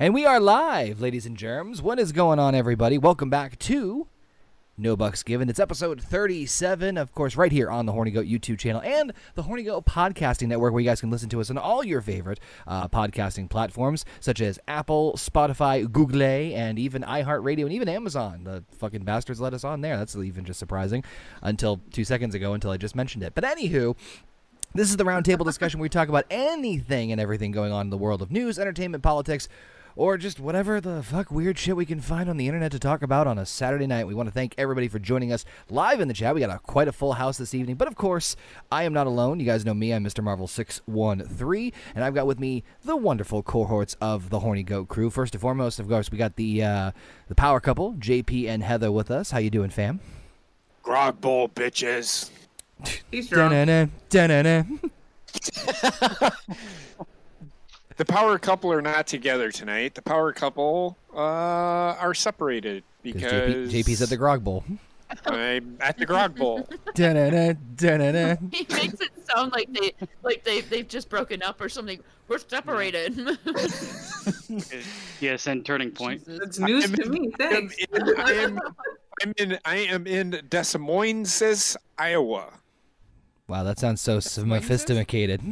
And we are live, ladies and germs. What is going on, everybody? Welcome back to No Bucks Given. It's episode 37, of course, right here on the Horny Goat YouTube channel and the Horny Goat Podcasting Network, where you guys can listen to us on all your favorite uh, podcasting platforms, such as Apple, Spotify, Google, and even iHeartRadio, and even Amazon. The fucking bastards let us on there. That's even just surprising until two seconds ago, until I just mentioned it. But anywho, this is the roundtable discussion where we talk about anything and everything going on in the world of news, entertainment, politics, or just whatever the fuck weird shit we can find on the internet to talk about on a Saturday night. We want to thank everybody for joining us live in the chat. We got a, quite a full house this evening, but of course, I am not alone. You guys know me. I'm Mr. Marvel six one three, and I've got with me the wonderful cohorts of the Horny Goat crew. First and foremost, of course, we got the uh, the power couple, JP and Heather, with us. How you doing, fam? Grog bowl, bitches. He's drunk. The power couple are not together tonight. The power couple uh, are separated because JP, JP's at the grog bowl. I'm at the grog bowl. He makes it sound like they like they they've just broken up or something. We're separated. Yes, and turning point. It's news I'm to in- me. I am Thanks. in, I am, I'm in, I am in Des Moines, Iowa. Wow, that sounds so sophisticated.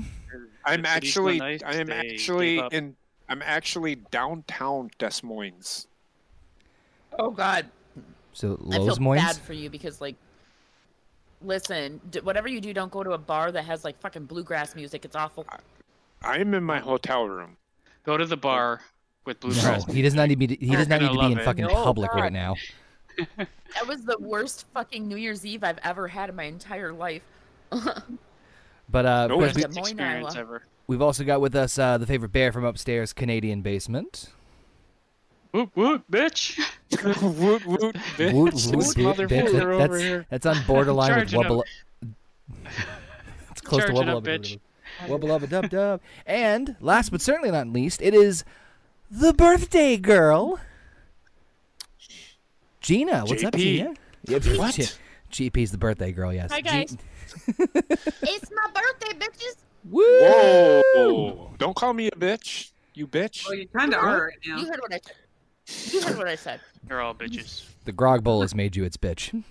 I'm actually, go nice, I am they actually in, I'm actually downtown Des Moines. oh God, So I Lowe's feel Moines. bad for you because like, listen, d- whatever you do, don't go to a bar that has like fucking bluegrass music. It's awful. I'm in my hotel room. Go to the bar with bluegrass. No, grass. he does not need to be. He You're does not need gonna be in it. fucking No, public God. right now. That was the worst fucking New Year's Eve I've ever had in my entire life. But uh, No, of course, it's we, experience ever. We've also got with us uh, the favorite bear from upstairs, Canadian basement. Whoop whoop, bitch. woot woot, bitch. Woot, This woot, bitch. That- that's, here. that's on borderline with Charging up. wubble. It's close to Charging wubble up, bitch. Wubble up a dub dub. And last but certainly not least, it is the birthday girl, Gina. What's up, Gina? Yeah, What? G- GP's the birthday girl. Yes. Hi, G- guys. It's my birthday, bitches. Woo! Whoa! Don't call me a bitch. You bitch. Well, you kind of are right now. You heard what I said. You heard what I said. You're all bitches. The grog bowl has made you its bitch.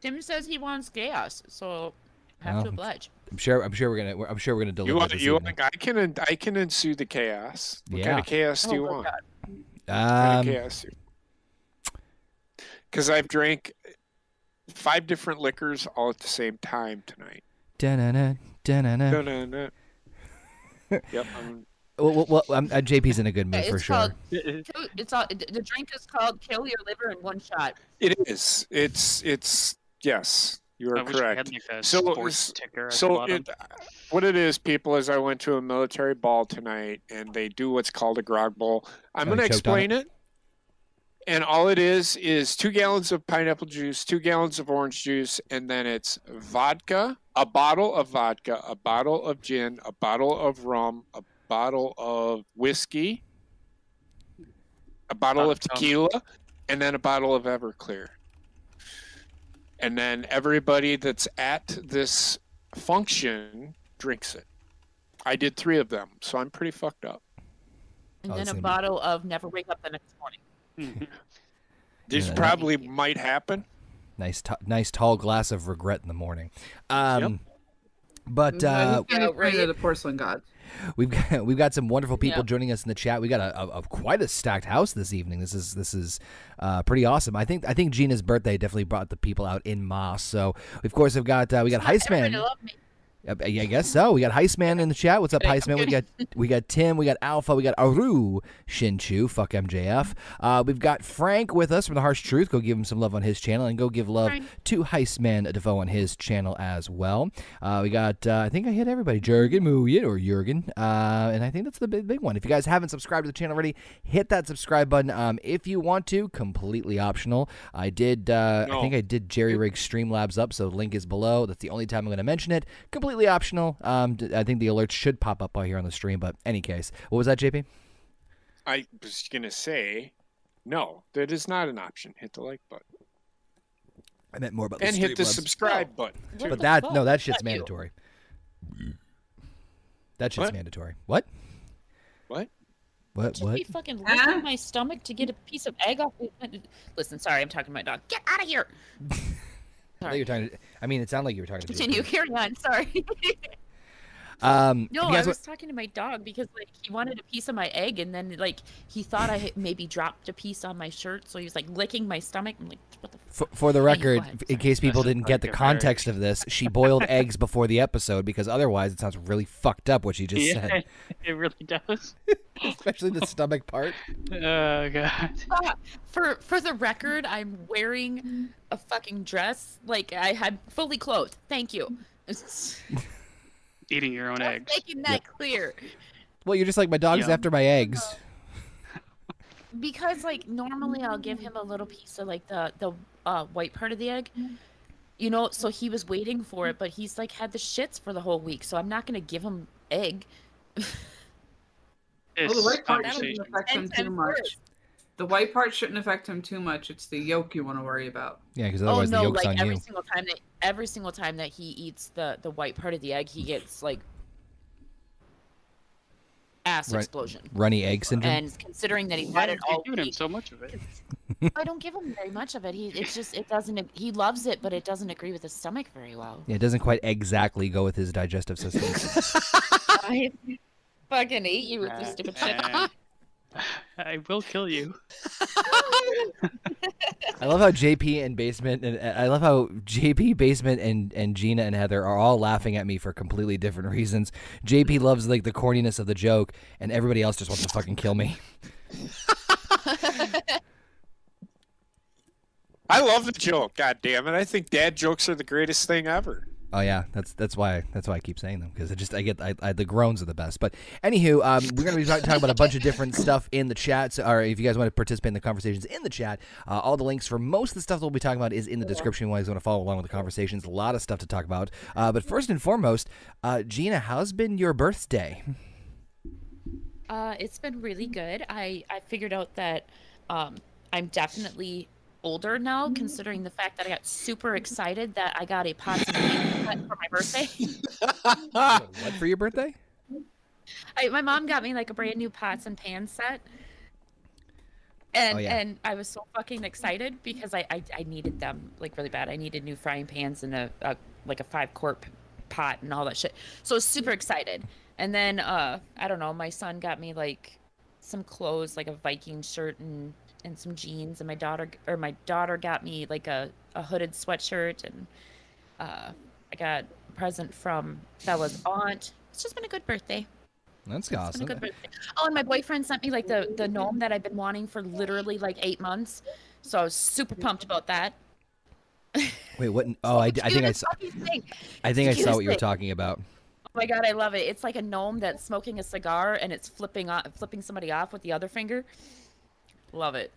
Tim says he wants chaos, so I have Well, to oblige. I'm sure. I'm sure we're gonna. we're- I'm sure we're gonna deliver You want? this You evening. want? I can. I can ensue the chaos. What Yeah. kind of chaos do you Oh, want? God. What kind Um, of chaos? Because I've drank five different liquors all at the same time tonight. da-na-na, da-na-na. No, no, no. Yep. I'm, Well, well, well, um, uh, JP's in a good mood Yeah, for it's sure. called. It's all. The drink is called "Kill Your Liver in One Shot." it is. It's. It's. Yes, you I are wish I correct. had like So, sports ticker So bottom. it, what it is, people, is I went to a military ball tonight, and they do what's called a grog bowl. I'm going to you choked on explain it. And all it is is two gallons of pineapple juice, two gallons of orange juice, and then it's vodka, a bottle of vodka, a bottle of gin, a bottle of rum, a bottle of whiskey, a bottle of Sounds- sounds- tequila, and then a bottle of Everclear. And then everybody that's at this function drinks it. I did three of them, so I'm pretty fucked up. And Oh, then a is gonna be- bottle of Never Wake Up the Next Morning. This Yeah. probably might happen. Nice, t- nice tall glass of regret in the morning. Um, But No, uh, he's right. rid the porcelain god. we've got we've got some wonderful people Yeah. joining us in the chat. We got a, a, a quite a stacked house this evening. This is this is uh, pretty awesome. I think I think Gina's birthday definitely brought the people out in mass. So of course we've got uh, we got Everybody Heistman. love me. I I guess so. We got Heistman in the chat. What's up, Kidding, I'm Heistman? We got we got Tim. We got Alpha. We got Aru Shinchu. Fuck MJF. Uh, we've got Frank with us from the Harsh Truth. Go give him some love on his channel, and go give love Frank. to Heistman Defoe on his channel as well. Uh, we got uh, I think I hit everybody. Jurgen Muyen or Jurgen, uh, and I think that's the big big one. If you guys haven't subscribed to the channel already, hit that subscribe button. Um, if you want to, completely optional. I did. Uh, I think I did Jerry Rig Streamlabs up, so the link is below. That's the only time I'm going to mention it. Completely optional. Um, d- I think the alerts should pop up out here on the stream, but any case, what was that, JP? I was gonna say, no, that is not an option. Hit the like button I meant more about the and hit the Streamlabs. subscribe button. What too. But that fuck? no, that shit's Not you. mandatory. That shit's What? mandatory. What? What? What? Just What? be fucking Huh? licking my stomach to get a piece of egg off. Listen, sorry, I'm talking to my dog. Get out of here. I you were talking. To, I mean, it sounded like you were talking to. Continue. Carry on. Sorry. Um, no, I you guys was talking to my dog because like he wanted a piece of my egg, and then like he thought I maybe dropped a piece on my shirt, so he was like licking my stomach. I'm like, what the. F-? For, for the record, go ahead, in case people That's didn't get the like a context of this, she boiled eggs before the episode because otherwise it sounds really fucked up what she just yeah, said, it really does. especially the stomach part. Oh god. Ah, For for the record, I'm wearing a fucking dress. Like I had fully clothed. Thank you. Just Eating your own eggs. making that clear. Well, you're just like my dog's Yum. after my eggs. because like normally I'll give him a little piece of like the the uh, white part of the egg. You know, so he was waiting for it, but he's like had the shits for the whole week, so I'm not gonna give him egg. This Well, the white part conversation. shouldn't affect him too much. Worse. The white part shouldn't affect him too much. It's the yolk you want to worry about. Yeah, because Oh otherwise no, the yolk's like on every you. single time that every single time that he eats the the white part of the egg, he gets like ass Right. explosion. Runny egg syndrome. And considering that he's Why had are it you all giving him so much of it? I don't give him very much of it. He it's just it doesn't he loves it, but it doesn't agree with his stomach very well. yeah, it doesn't quite exactly go with his digestive system. I fucking hate you with your Uh, stupid shit. And I will kill you. I love how JP and Basement and I love how JP, Basement, and and Gina and Heather are all laughing at me for completely different reasons. JP mm. loves like the corniness of the joke, and everybody else just wants to fucking kill me. I love the joke. God damn it! I think dad jokes are the greatest thing ever. Oh yeah, that's that's why that's why I keep saying them because I just I get I, I, the groans are the best. But anywho, um, we're gonna be talking about a bunch of different stuff in the chat. So, or if you guys want to participate in the conversations in the chat, uh, all the links for most of the stuff that we'll be talking about is in the description. You want to follow along with the conversations, a lot of stuff to talk about. Uh, but first and foremost, uh, Gina, how's been your birthday? Uh, it's been really good. I I figured out that um, I'm definitely older now, considering the fact that I got super excited that I got a pots and pans set for my birthday. what for your birthday? I, my mom got me like a brand new pots and pans set. And Oh, yeah. and I was so fucking excited because I, I, I needed them like really bad. I needed new frying pans and a, a like a five quart pot and all that shit. So I was super excited. And then uh I don't know, my son got me like some clothes, like a Viking shirt and and some jeans and my daughter or my daughter got me like a, a hooded sweatshirt and uh I got a present from Bella's aunt. It's just been a good birthday. That's It's awesome. birthday. Oh, and my boyfriend sent me like the the gnome that I've been wanting for literally like eight months. So I was super pumped about that. Wait, what? Oh, I, I think I saw. thing. I think I saw what you were talking about. Oh my god, I love it. It's like a gnome that's smoking a cigar and it's flipping off, flipping somebody off with the other finger. Love it.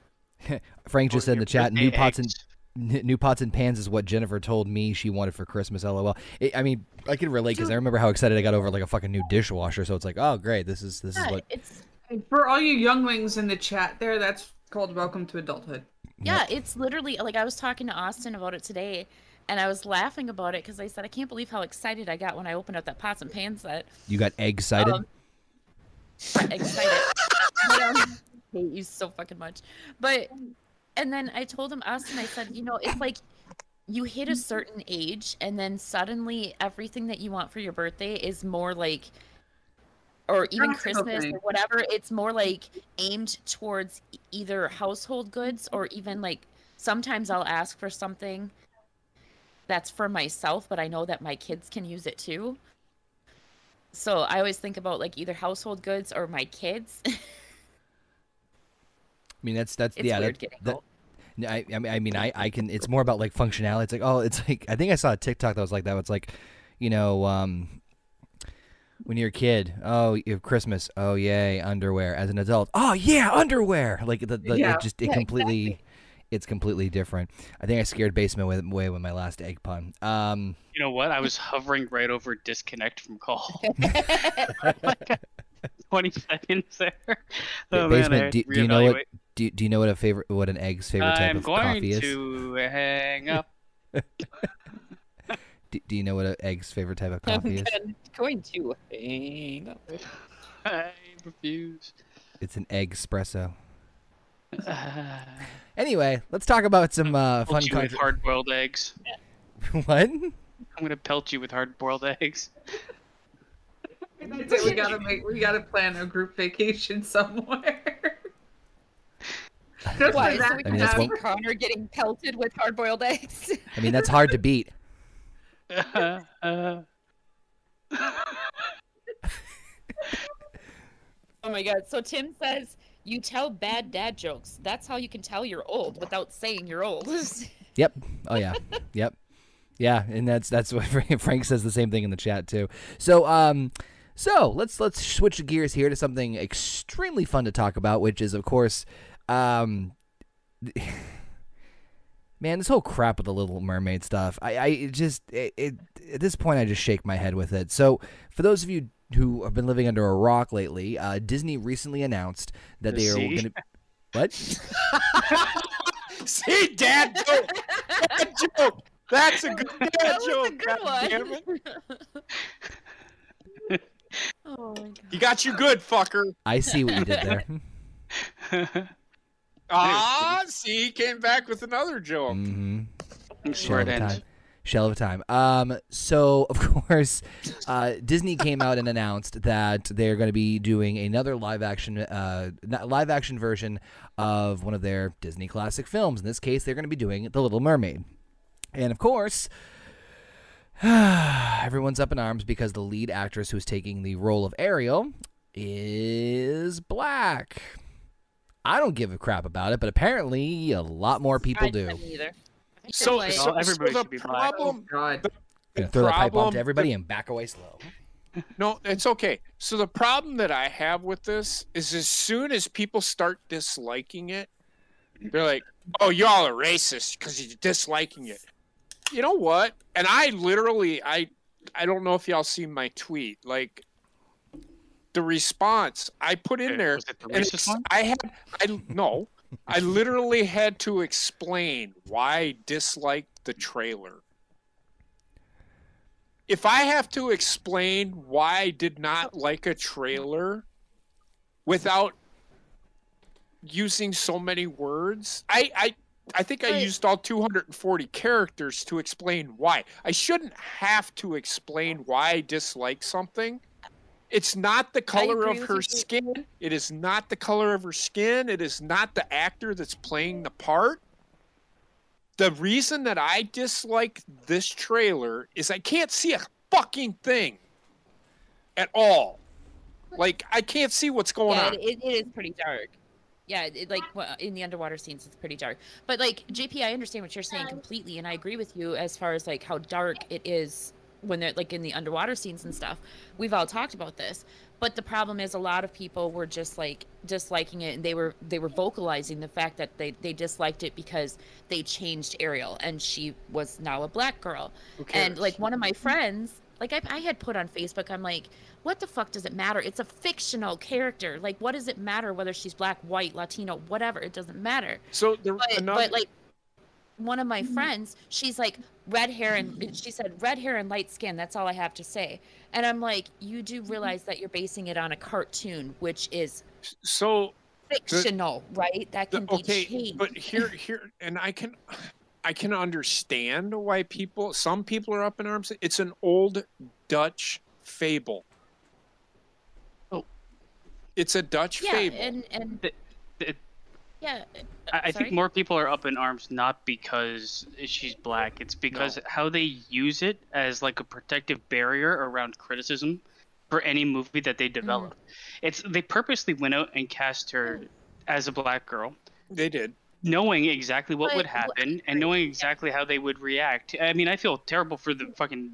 Frank just said in the chat, new pots and eggs. N- New pots and pans is what Jennifer told me she wanted for Christmas. LOL. It, I mean, I can relate because I remember how excited I got over like a fucking new dishwasher. So it's like, oh great, this is this is what. it's for all you younglings in the chat there, that's called Welcome to Adulthood. yeah, it's literally like I was talking to Austin about it today, and I was laughing about it because I said I can't believe how excited I got when I opened up that pots and pans set. You got egg cited. Um, excited. but, um, I hate you so fucking much. But and then I told him Austin, I said, you know, it's like you hit a certain age and then suddenly everything that you want for your birthday is more like or even Practical Christmas thing. or whatever, it's more like aimed towards either household goods or even like sometimes I'll ask for something that's for myself, but I know that my kids can use it too. So I always think about like either household goods or my kids. I mean, that's that's it's yeah. weird That, getting that, old. I, I mean, I mean, I, I can. It's more about like functionality. It's like, oh, it's like I think I saw a TikTok that was like that. It's like, you know, um, when you're a kid, oh, you have Christmas, oh yay, underwear. As an adult, oh yeah, underwear. Like the, the Yeah. it just it Yeah, completely, it's completely different. I think I scared basement with, away with my last egg pun. Um, You know what? I was hovering right over disconnect from call. like 20 seconds there. Oh, man, basement, I do, do you know what? reevaluate. Do, do you know what a favorite, what an egg's favorite type I'm of going coffee is? to hang up. Do, do you know what an egg's favorite type of coffee is? going to hang up. I refuse. It's an egg espresso. Uh, Anyway, let's talk about some uh, fun pelt you with hard-boiled eggs. what? I'm gonna pelt you with hard-boiled eggs. That's it. We gotta make. We gotta plan a group vacation somewhere. Just Why? for So that we I mean, can that's see what- Connor getting pelted with hard-boiled eggs. I mean, that's hard to beat. Uh, uh, Oh my god. So Tim says you tell bad dad jokes. That's how you can tell you're old without saying you're old. Yep. Oh yeah. yep. Yeah, and that's that's what Frank says the same thing in the chat too. So um so let's let's switch gears here to something extremely fun to talk about, which is of course um man, this whole crap with the Little Mermaid stuff. I I just it, it at this point I just shake my head with it. So for those of you who have been living under a rock lately, uh, Disney recently announced that they are going to what? See, dad joke. Dad joke. That's a good dad That was a joke. good God damn it. Oh my god. He got you good, fucker. I see what you did there. Ah, see, he came back with another joke. mm-hmm. Short Shell of a end. time. Shell of a time. Um, so of course, uh, Disney came out and announced that they're going to be doing another live action, uh, live action version of one of their Disney classic films. In this case, they're going to be doing The Little Mermaid, and of course. Everyone's up in arms because the lead actress who's taking the role of Ariel is black. I don't give a crap about it, but apparently a lot more people I do. didn't either. I So, they're so, Oh, everybody so should the be black. Oh problem, God. Gonna throw that pipe bomb to everybody and back away slow. No, it's okay. So the problem that I have with this is as soon as people start disliking it, they're like, "Oh, y'all are racist because you're disliking it." You know what? And I literally, I, I don't know if y'all see my tweet. Like the response I put in Okay, there, the and racist one? I had, I no, I literally had to explain why I disliked the trailer. If I have to explain why I did not like a trailer without using so many words, I I I think I used all 240 characters to explain why. I shouldn't have to explain why I dislike something. It's not the color of her you. skin. It is not the color of her skin. It is not the actor that's playing the part. The reason that I dislike this trailer is I can't see a fucking thing at all. Like I can't see what's going yeah, on. it, it is pretty dark. Yeah, it, like in the underwater scenes, it's pretty dark. But like JP, I understand what you're saying um, completely, and I agree with you as far as like how dark it is when they're like in the underwater scenes and stuff. We've all talked about this, but the problem is a lot of people were just like disliking it, and they were they were vocalizing the fact that they they disliked it because they changed Ariel, and she was now a black girl. Who And like one of my friends, like I, I had put on Facebook, I'm like, what the fuck does it matter? It's a fictional character. Like, what does it matter whether she's black, white, Latino, whatever? It doesn't matter. so there But, another but like, one of my mm-hmm. friends, she's like red hair and she said red hair and light skin. That's all I have to say. And I'm like, you do mm-hmm. realize that you're basing it on a cartoon, which is so fictional, right? That the- can be okay, changed. but here here and I can I can understand why people some people are up in arms. It's an old Dutch fable. Oh. It's a Dutch yeah, fable. and and The- the- yeah. Uh, I, I think more people are up in arms not because she's black. It's because how they use it as like a protective barrier around criticism for any movie that they develop. Mm. It's they purposely went out and cast her mm. as a black girl, they did. Knowing exactly what would But wh- happen and knowing exactly how they would react. I mean, I feel terrible for the fucking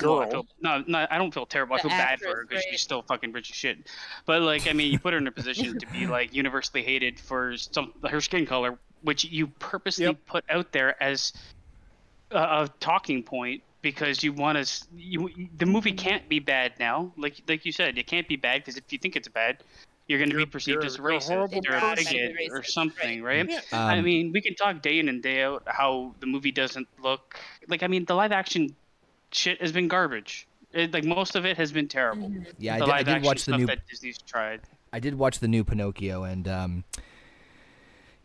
well, I Girl. feel- no, no, I don't feel terrible. I The feel bad for her because right? she's still fucking rich as shit. But like, I mean, you put her in a position to be like universally hated for some her skin color, which you purposely Yep. put out there as a, a talking point because you want to. You the movie can't be bad now. Like like you said, it can't be bad because if you think it's bad, you're going to be perceived you're- as you're racist horrible or a person. bigot or something, right? Yeah. I Um, mean, we can talk day in and day out how the movie doesn't look like. I mean, the live action shit has been garbage. It, like most of it has been terrible. Mhm. yeah, I the did, I did action watch the stuff new. that Disney's tried. I did watch the new Pinocchio, and um,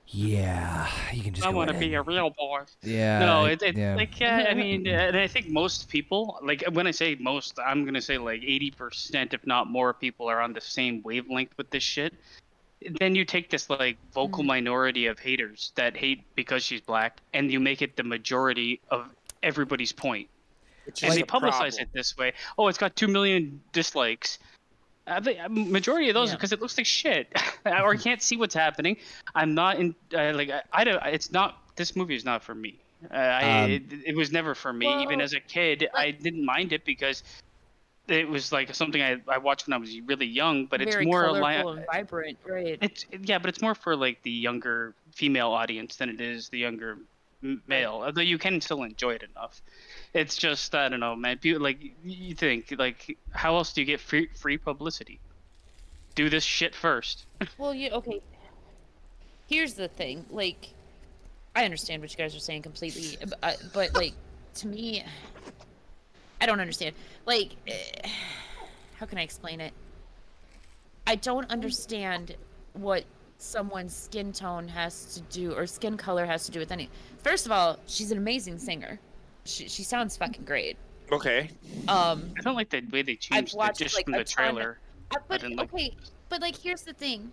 yeah, you can just. I want to be a real boy. Yeah. no, I- it, it's yeah. like yeah, I mean, uh, and I think most people, like when I say most, I'm gonna say like 80%, if not more, people are on the same wavelength with this shit. Then you take this like vocal Mhm. minority of haters that hate because she's black, and you make it the majority of everybody's point, Which and is they publicize problem. it this way. Oh, it's got two million dislikes. Uh, the uh, majority of those Yeah. because it looks like shit, or I can't see what's happening. I'm not in uh, like I, I don't. It's not. This movie is not for me. Uh, I, Um, it, it was never for me. Even as a kid, I didn't mind it because it was like something I, I watched when I was really young. But it's more colorful li- and vibrant, right? it's yeah, but it's more for like the younger female audience than it is the younger m- male. Although you can still enjoy it enough. It's just I don't know, man. People, like you think like how else do you get free free publicity? Do this shit first. Well, you okay. Here's the thing, like, I understand what you guys are saying completely, b- uh, but like, to me, I don't understand. Like, eh, how can I explain it? I don't understand what someone's skin tone has to do or skin color has to do with any. First of all, she's an amazing singer. She she sounds fucking great. Okay. Um, I don't like the way they changed it watched, just like, from the ton of- trailer. Uh, but didn't like okay, but like here's the thing.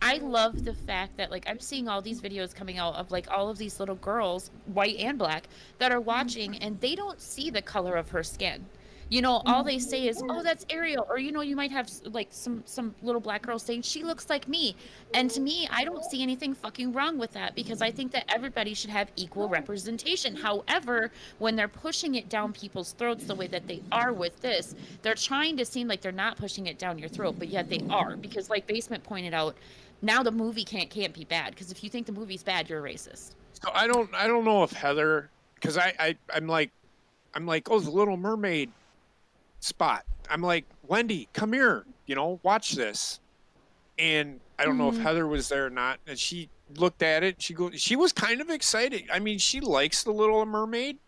I love the fact that like I'm seeing all these videos coming out of like all of these little girls, white and black, that are watching and they don't see the color of her skin. You know, all mm-hmm. they say is, "Oh, that's Ariel," or you know, you might have like some some little black girl saying, "She looks like me." And to me, I don't see anything fucking wrong with that because I think that everybody should have equal representation. However, when they're pushing it down people's throats the way that they are with this, they're trying to seem like they're not pushing it down your throat, but yet they are because, like Basement pointed out, now the movie can't can't be bad because if you think the movie's bad, you're a racist. So I don't I don't know if Heather because I, I I'm like I'm like oh the Little Mermaid spot. I'm like Wendy, come here. You know, watch this. And I don't know if Mhm. Heather was there or not. And she looked at it. She go. She was kind of excited. I mean, she likes the Little Mermaid.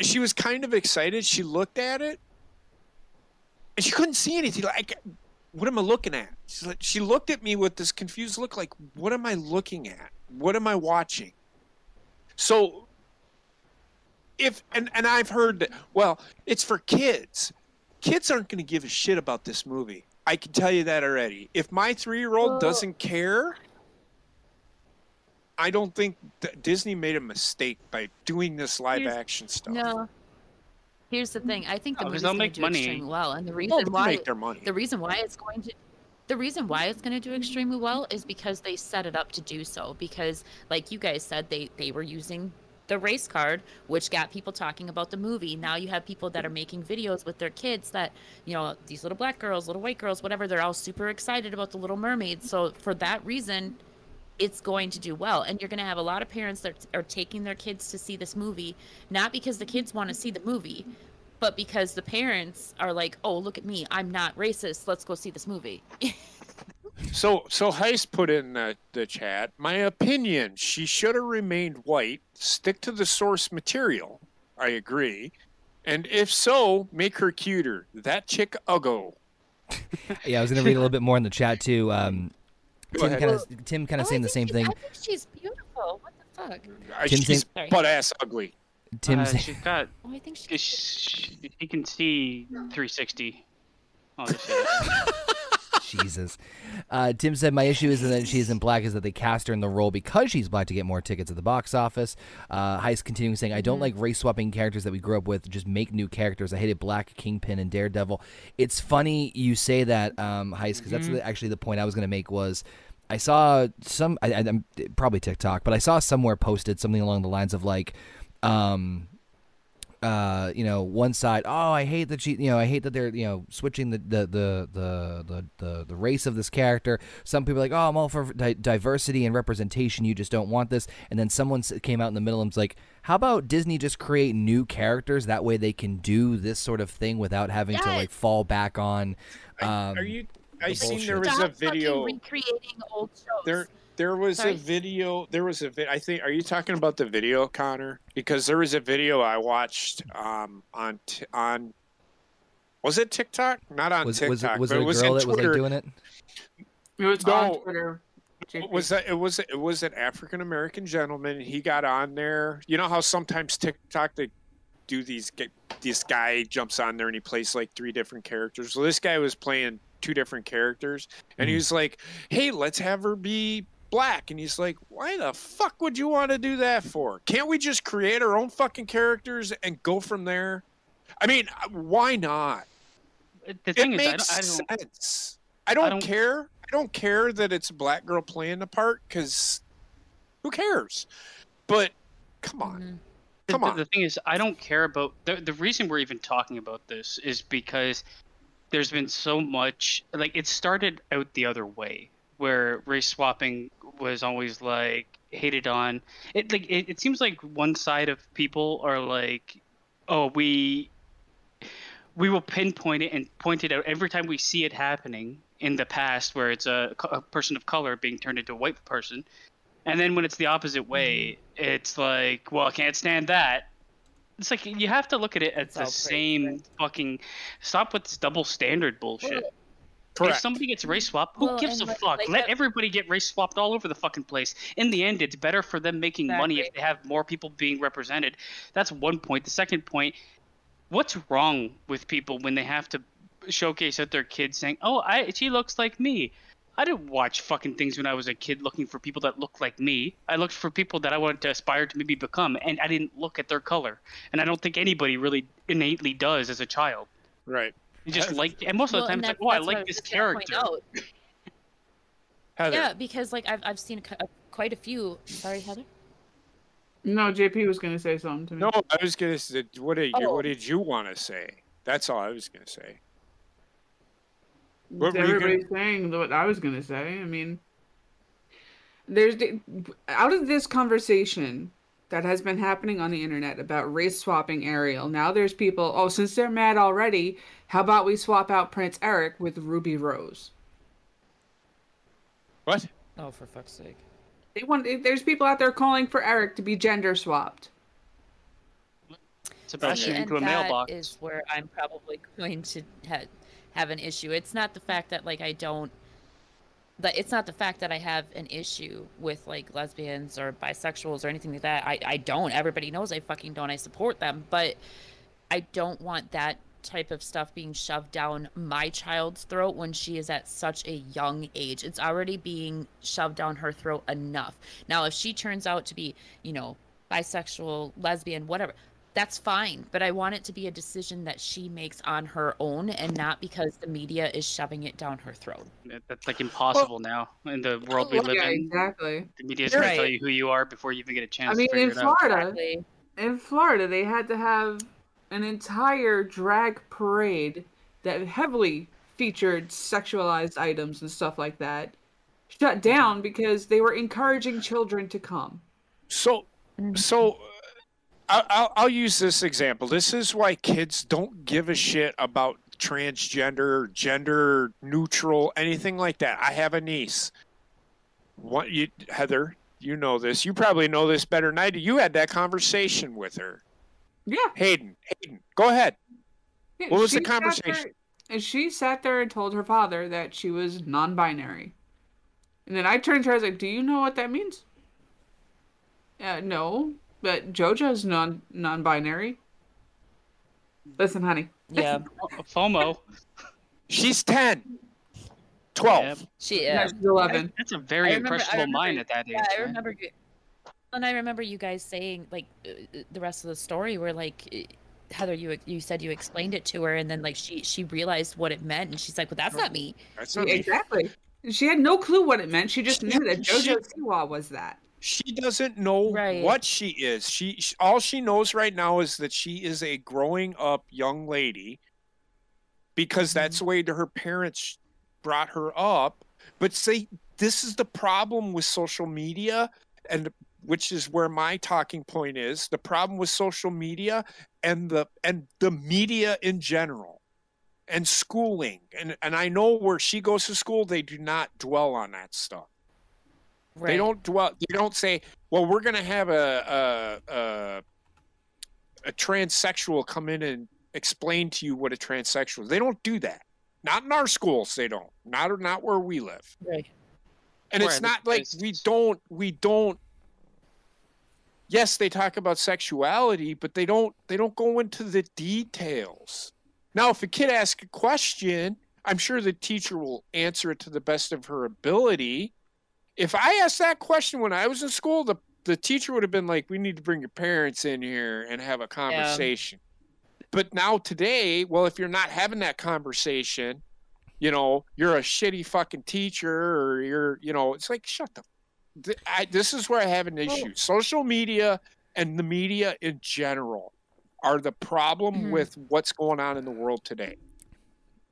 She was kind of excited. She looked at it, and she couldn't see anything. Like, what am I looking at? She's like, she looked at me with this confused look. Like, what am I looking at? What am I watching? So, if and and I've heard that. Well, it's for kids. Kids aren't going to give a shit about this movie. I can tell you that already. If my three-year-old Well- doesn't care, I don't think that Disney made a mistake by doing this live-action stuff. No. Here's the thing. I think the Oh, 'cause movie's they'll going to make do money. extremely well, and the reason they'll why make their money. the reason why it's going to the reason why it's going to do extremely well is because they set it up to do so because like you guys said they they were using the race card which got people talking about the movie now you have people that are making videos with their kids that you know these little black girls little white girls whatever they're all super excited about the little mermaid so for that reason it's going to do well and you're going to have a lot of parents that are taking their kids to see this movie not because the kids want to see the movie but because the parents are like, "Oh, look at me, I'm not racist. Let's go see this movie." So, so Heist put in the, the chat. My opinion: she should have remained white. Stick to the source material. I agree. And if so, make her cuter. That chick uggo. Yeah, I was gonna read a little bit more in the chat too. Um, Tim kind of Tim kind Oh, of I saying the same she's- thing. I think she's beautiful. What the fuck? Uh, Tim she's saying- butt ass ugly. Tim, uh, she's got Oh, I think she's. she, she can see 360. I'll just say that. Jesus. Uh, Tim said, My issue is that she's in black is that they cast her in the role because she's black to get more tickets at the box office. Uh, Heist continuing saying, I don't like race swapping characters that we grew up with. Just make new characters. I hated Black, Kingpin, and Daredevil. It's funny you say that, um, Heist, because that's the, actually the point I was going to make was. I saw some, I, I, probably TikTok, but I saw somewhere posted something along the lines of like, um, uh, you know, one side, oh, I hate that she, you know, I hate that they're, you know, switching the the the the the, the, the race of this character. Some people are like, oh, I'm all for di- diversity and representation. You just don't want this. And then someone came out in the middle and was like, how about Disney just create new characters that way they can do this sort of thing without having to like fall back on. Um, Are you? I the seen there was a Stop fucking video. recreating old shows. There, there was Sorry. a video. There was a. vi- I think. Are you talking about the video, Connor? Because there was a video I watched um, on t- on. Was it TikTok? Not on was TikTok. was, was but it it a was girl in that was like doing it? It was No. on Twitter. JP. was that it was it was an African American gentleman. He got on there. You know how sometimes TikTok they do these get this guy jumps on there and he plays like three different characters. So this guy was playing two different characters and he Mhm. was like, "Hey, let's have her be black." And he's like, "Why the fuck would you want to do that for? Can't we just create our own fucking characters and go from there?" I mean, uh, why not? The thing it is, I makes don't, I don't sense. I don't, don't- care. I don't care that it's a black girl playing the part because who cares? But come on, Mhm. The- come the, on. The thing is, I don't care about the the reason we're even talking about this is because there's been so much like it started out the other way where race swapping was always like hated on. It like it, it seems like one side of people are like, oh we we will pinpoint it and point it out every time we see it happening in the past where it's a, a person of color being turned into a white person and then when it's the opposite mm-hmm. way it's like well i can't stand that it's like you have to look at it as It's the same right? fucking stop with this double standard bullshit Well, if somebody gets race swapped, who Well, gives a like- fuck? like Let that- everybody get race swapped all over the fucking place. In the end, it's better for them making money if they have more people being represented. That's one point. The second point, what's wrong with people when they have to showcase at their kids saying, "Oh, I she looks like me." I didn't watch fucking things when I was a kid looking for people that looked like me. I looked for people that I wanted to aspire to maybe become, and I didn't look at their color. And I don't think anybody really innately does as a child. right, You just like, and most of well, the time it's like, oh, I like this just gonna point character. Heather. Yeah, because like I've I've seen a- quite a few. Sorry, Heather. No, JP was gonna say something to me. No, I was gonna say, what did you, Oh. what did you want to say? That's all I was gonna say. what It's were you gonna- everybody saying what I was gonna say. I mean, there's out of this conversation that has been happening on the internet about race swapping Ariel. Now there's people. Oh, since they're mad already, how about we swap out Prince Eric with Ruby Rose? What? Oh, for fuck's sake. They want. There's people out there calling for Eric to be gender swapped. Sebastian See, into a mailbox. is where I'm probably going to ha- have an issue. It's not the fact that like I don't that it's not the fact that I have an issue with like lesbians or bisexuals or anything like that. I I don't. Everybody knows I fucking don't. I support them, but I don't want that type of stuff being shoved down my child's throat when she is at such a young age. It's already being shoved down her throat enough. Now, if she turns out to be, you know, bisexual, lesbian, whatever, that's fine. But I want it to be a decision that she makes on her own and not because the media is shoving it down her throat. That's like impossible now in the world we live yeah, in. exactly. The media's You're gonna tell you who you are before you even get a chance I mean, to figure in it. Florida, Exactly. in Florida, they had to have an entire drag parade that heavily featured sexualized items and stuff like that shut down because they were encouraging children to come. So, so uh, I- I'll, I'll use this example. This is why kids don't give a shit about transgender, gender neutral, anything like that. I have a niece. What you, Heather? You know this. You probably know this better than I do. You had that conversation with her, Yeah. Hayden. Hayden, go ahead. yeah, What was the she sat there- conversation? and she sat there and told her father that she was non-binary. And then I turned to her and was like, "Do you know what that means?" Uh, no, but JoJo's non non-binary. Listen, honey. Yeah. FOMO. She's 10, 12. She Yeah, is. she's eleven. That's a very remember- impressionable remember- mind at that age. Yeah, I remember you. And I remember you guys saying like uh, the rest of the story where like uh, Heather, you you said you explained it to her, and then like she she realized what it meant, and she's like, "Well, that's not me." That's not me. Exactly. She had no clue what it meant. She just knew that JoJo Siwa was that. She doesn't know Right. what she is. She, she all she knows right now is that she is a growing up young lady because that's mm-hmm. the way that her parents brought her up. But say this is the problem with social media and which is where my talking point is. The problem with social media and the and the media in general and schooling. And and I know where she goes to school they do not dwell on that stuff. Right. They don't dwell. They don't say, "Well, we're going to have a, a a a transsexual come in and explain to you what a transsexual." is. They don't do that. Not in our schools, they don't. Not not where we live. Right. And it's not like we don't we don't yes they talk about sexuality but they don't they don't go into the details now if a kid asks a question i'm sure the teacher will answer it to the best of her ability if i asked that question when i was in school the the teacher would have been like we need to bring your parents in here and have a conversation but now today well if you're not having that conversation you know you're a shitty fucking teacher or you're you know it's like shut the th- I, this is where I have an issue. Social media and the media in general are the problem Mhm. with what's going on in the world today.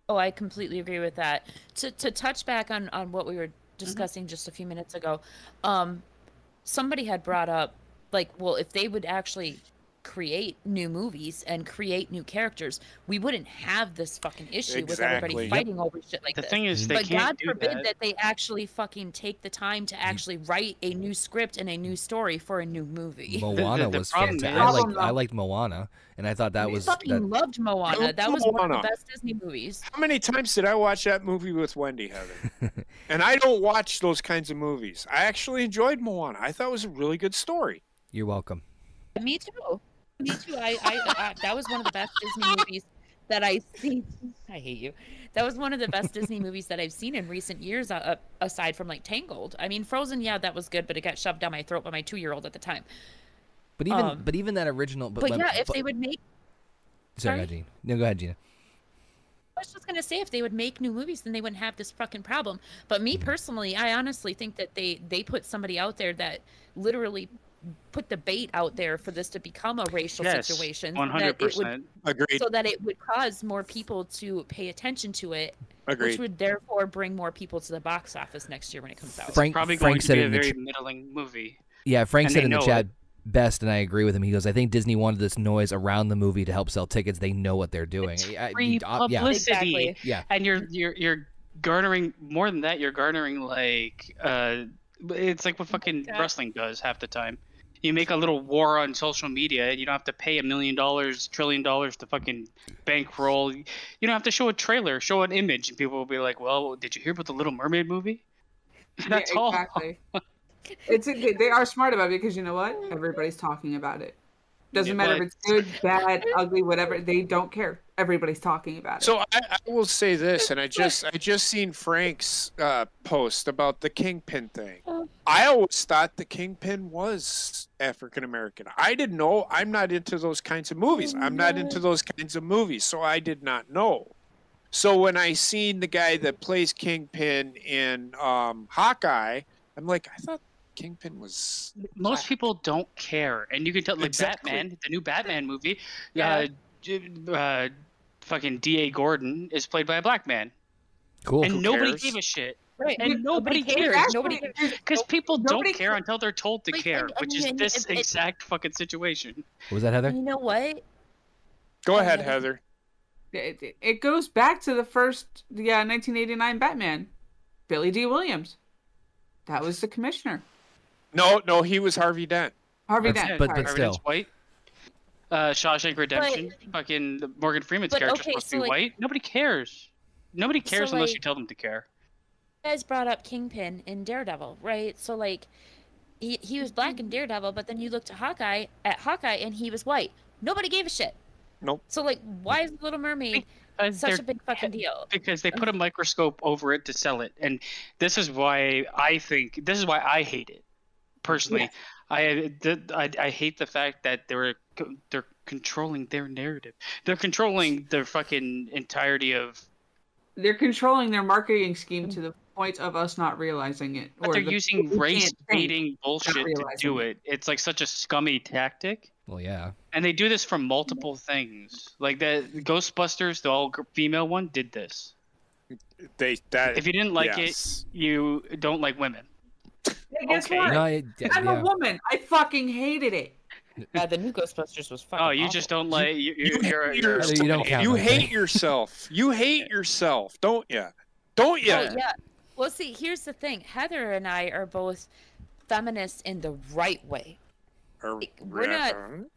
Oh, I completely agree with that. To to touch back on on what we were discussing just a few minutes ago, um, somebody had brought up like, well, if they would actually create new movies and create new characters, we wouldn't have this fucking issue with everybody Exactly. Yep. fighting over shit like The this. thing is, they but can't God forbid that. that. they actually fucking take the time to mm. actually write a new script and a new story for a new movie. Moana the was problem fantastic. is- I liked I liked Moana, and I thought that I was fucking that, loved Moana. Loved That was one of the best Disney movies. How many times did I watch that movie with Wendy Heather? and I don't watch those kinds of movies. I actually enjoyed Moana. I thought it was a really good story. You're welcome. Me too. Me too. I, I, I that was one of the best Disney movies that I seen. I hate you. That was one of the best Disney movies that I've seen in recent years, uh, aside from like Tangled. I mean, Frozen, yeah, that was good, but it got shoved down my throat by my two-year-old at the time. But even Um, but even that original. But, But, yeah, if but- they would make, sorry, go sorry? Gina. No, go ahead, Gina. I was just gonna say, if they would make new movies, then they wouldn't have this fucking problem. But me personally, I honestly think that they they put somebody out there that literally put the bait out there for this to become a racial yes, situation. so that hundred it would percent. Agreed. so that it would cause more people to pay attention to it, which would therefore bring more people to the box office next year when it comes out. Frank- Probably Frank going to said be it a in the very ch- middling movie. Yeah, Frank And said in the know chat best, and I agree with him. He goes, "I think Disney wanted this noise around the movie to help sell tickets. They know what they're doing." It's I- I- free uh, yeah, publicity. Exactly. yeah. and you're you're you're garnering more than that. You're garnering like uh, it's like what fucking God. wrestling does half the time. You make a little war on social media, and you don't have to pay a million dollars, trillion dollars to fucking bankroll. You don't have to show a trailer, show an image, and people will be like, "Well, did you hear about the Little Mermaid movie?" That's Yeah, all. Exactly. it's they they are smart about it because you know what? Everybody's talking about it. Doesn't Yeah, matter but- if it's good, bad, ugly, whatever. They don't care. Everybody's talking about it. So I, I will say this, and I just I just seen Frank's uh, post about the kingpin thing. Oh. I always thought the kingpin was African American. I didn't know. I'm not into those kinds of movies. I'm not into those kinds of movies, so I did not know. So when I seen the guy that plays Kingpin in um, Hawkeye, I'm like, I thought Kingpin was. Most people don't care, and you can tell. Like Exactly. Batman, the new Batman movie, Yeah. uh, uh, fucking D.A. Gordon is played by a black man, Cool. and Who nobody cares? gave a shit. Right. And nobody cares. Actually, Nobody cares. Because people Nobody don't care ca- until they're told to Like, care, and- which and is then this it- it- exact fucking situation. What was that, Heather? You know what? Go ahead, Heather. it, it- it goes back to the first, yeah, 1989 Batman, Billy Dee Williams. That was the commissioner. No, no, he was Harvey Dent. Harvey That's- Dent. but- sorry. but Harvey Dent still. white. Uh, Shawshank Redemption. fucking the Morgan Freeman's But, character's okay, supposed to be like- white. Nobody cares. Nobody cares unless like- you tell them to care. You guys brought up Kingpin in Daredevil, right? So like, he he was black in Daredevil, but then you look to Hawkeye at Hawkeye and he was white. Nobody gave a shit. Nope. So like, why is Little Mermaid Uh, such a big fucking deal? because they put a microscope over it to sell it and this is why i think this is why i hate it personally I, I i hate the fact that they're they're controlling their narrative they're controlling the fucking entirety of They're controlling their marketing scheme to the point of us not realizing it. but or they're the- using race baiting bullshit to do it. it it's like such a scummy tactic Well, yeah. and they do this for multiple things like the ghostbusters the all female one did this They that. if you didn't like yes. it you don't like women Hey, guess okay. what? No, it- I'm a woman. I fucking hated it. Uh, the new Ghostbusters was fucking. Oh, you awful. just don't like you. You, you you're, hate you're, yourself. You don't You okay. hate yourself. You hate yourself, don't you? Don't you? Oh yeah. Well, see, here's the thing. Heather and I are both feminists in the right way. We're not-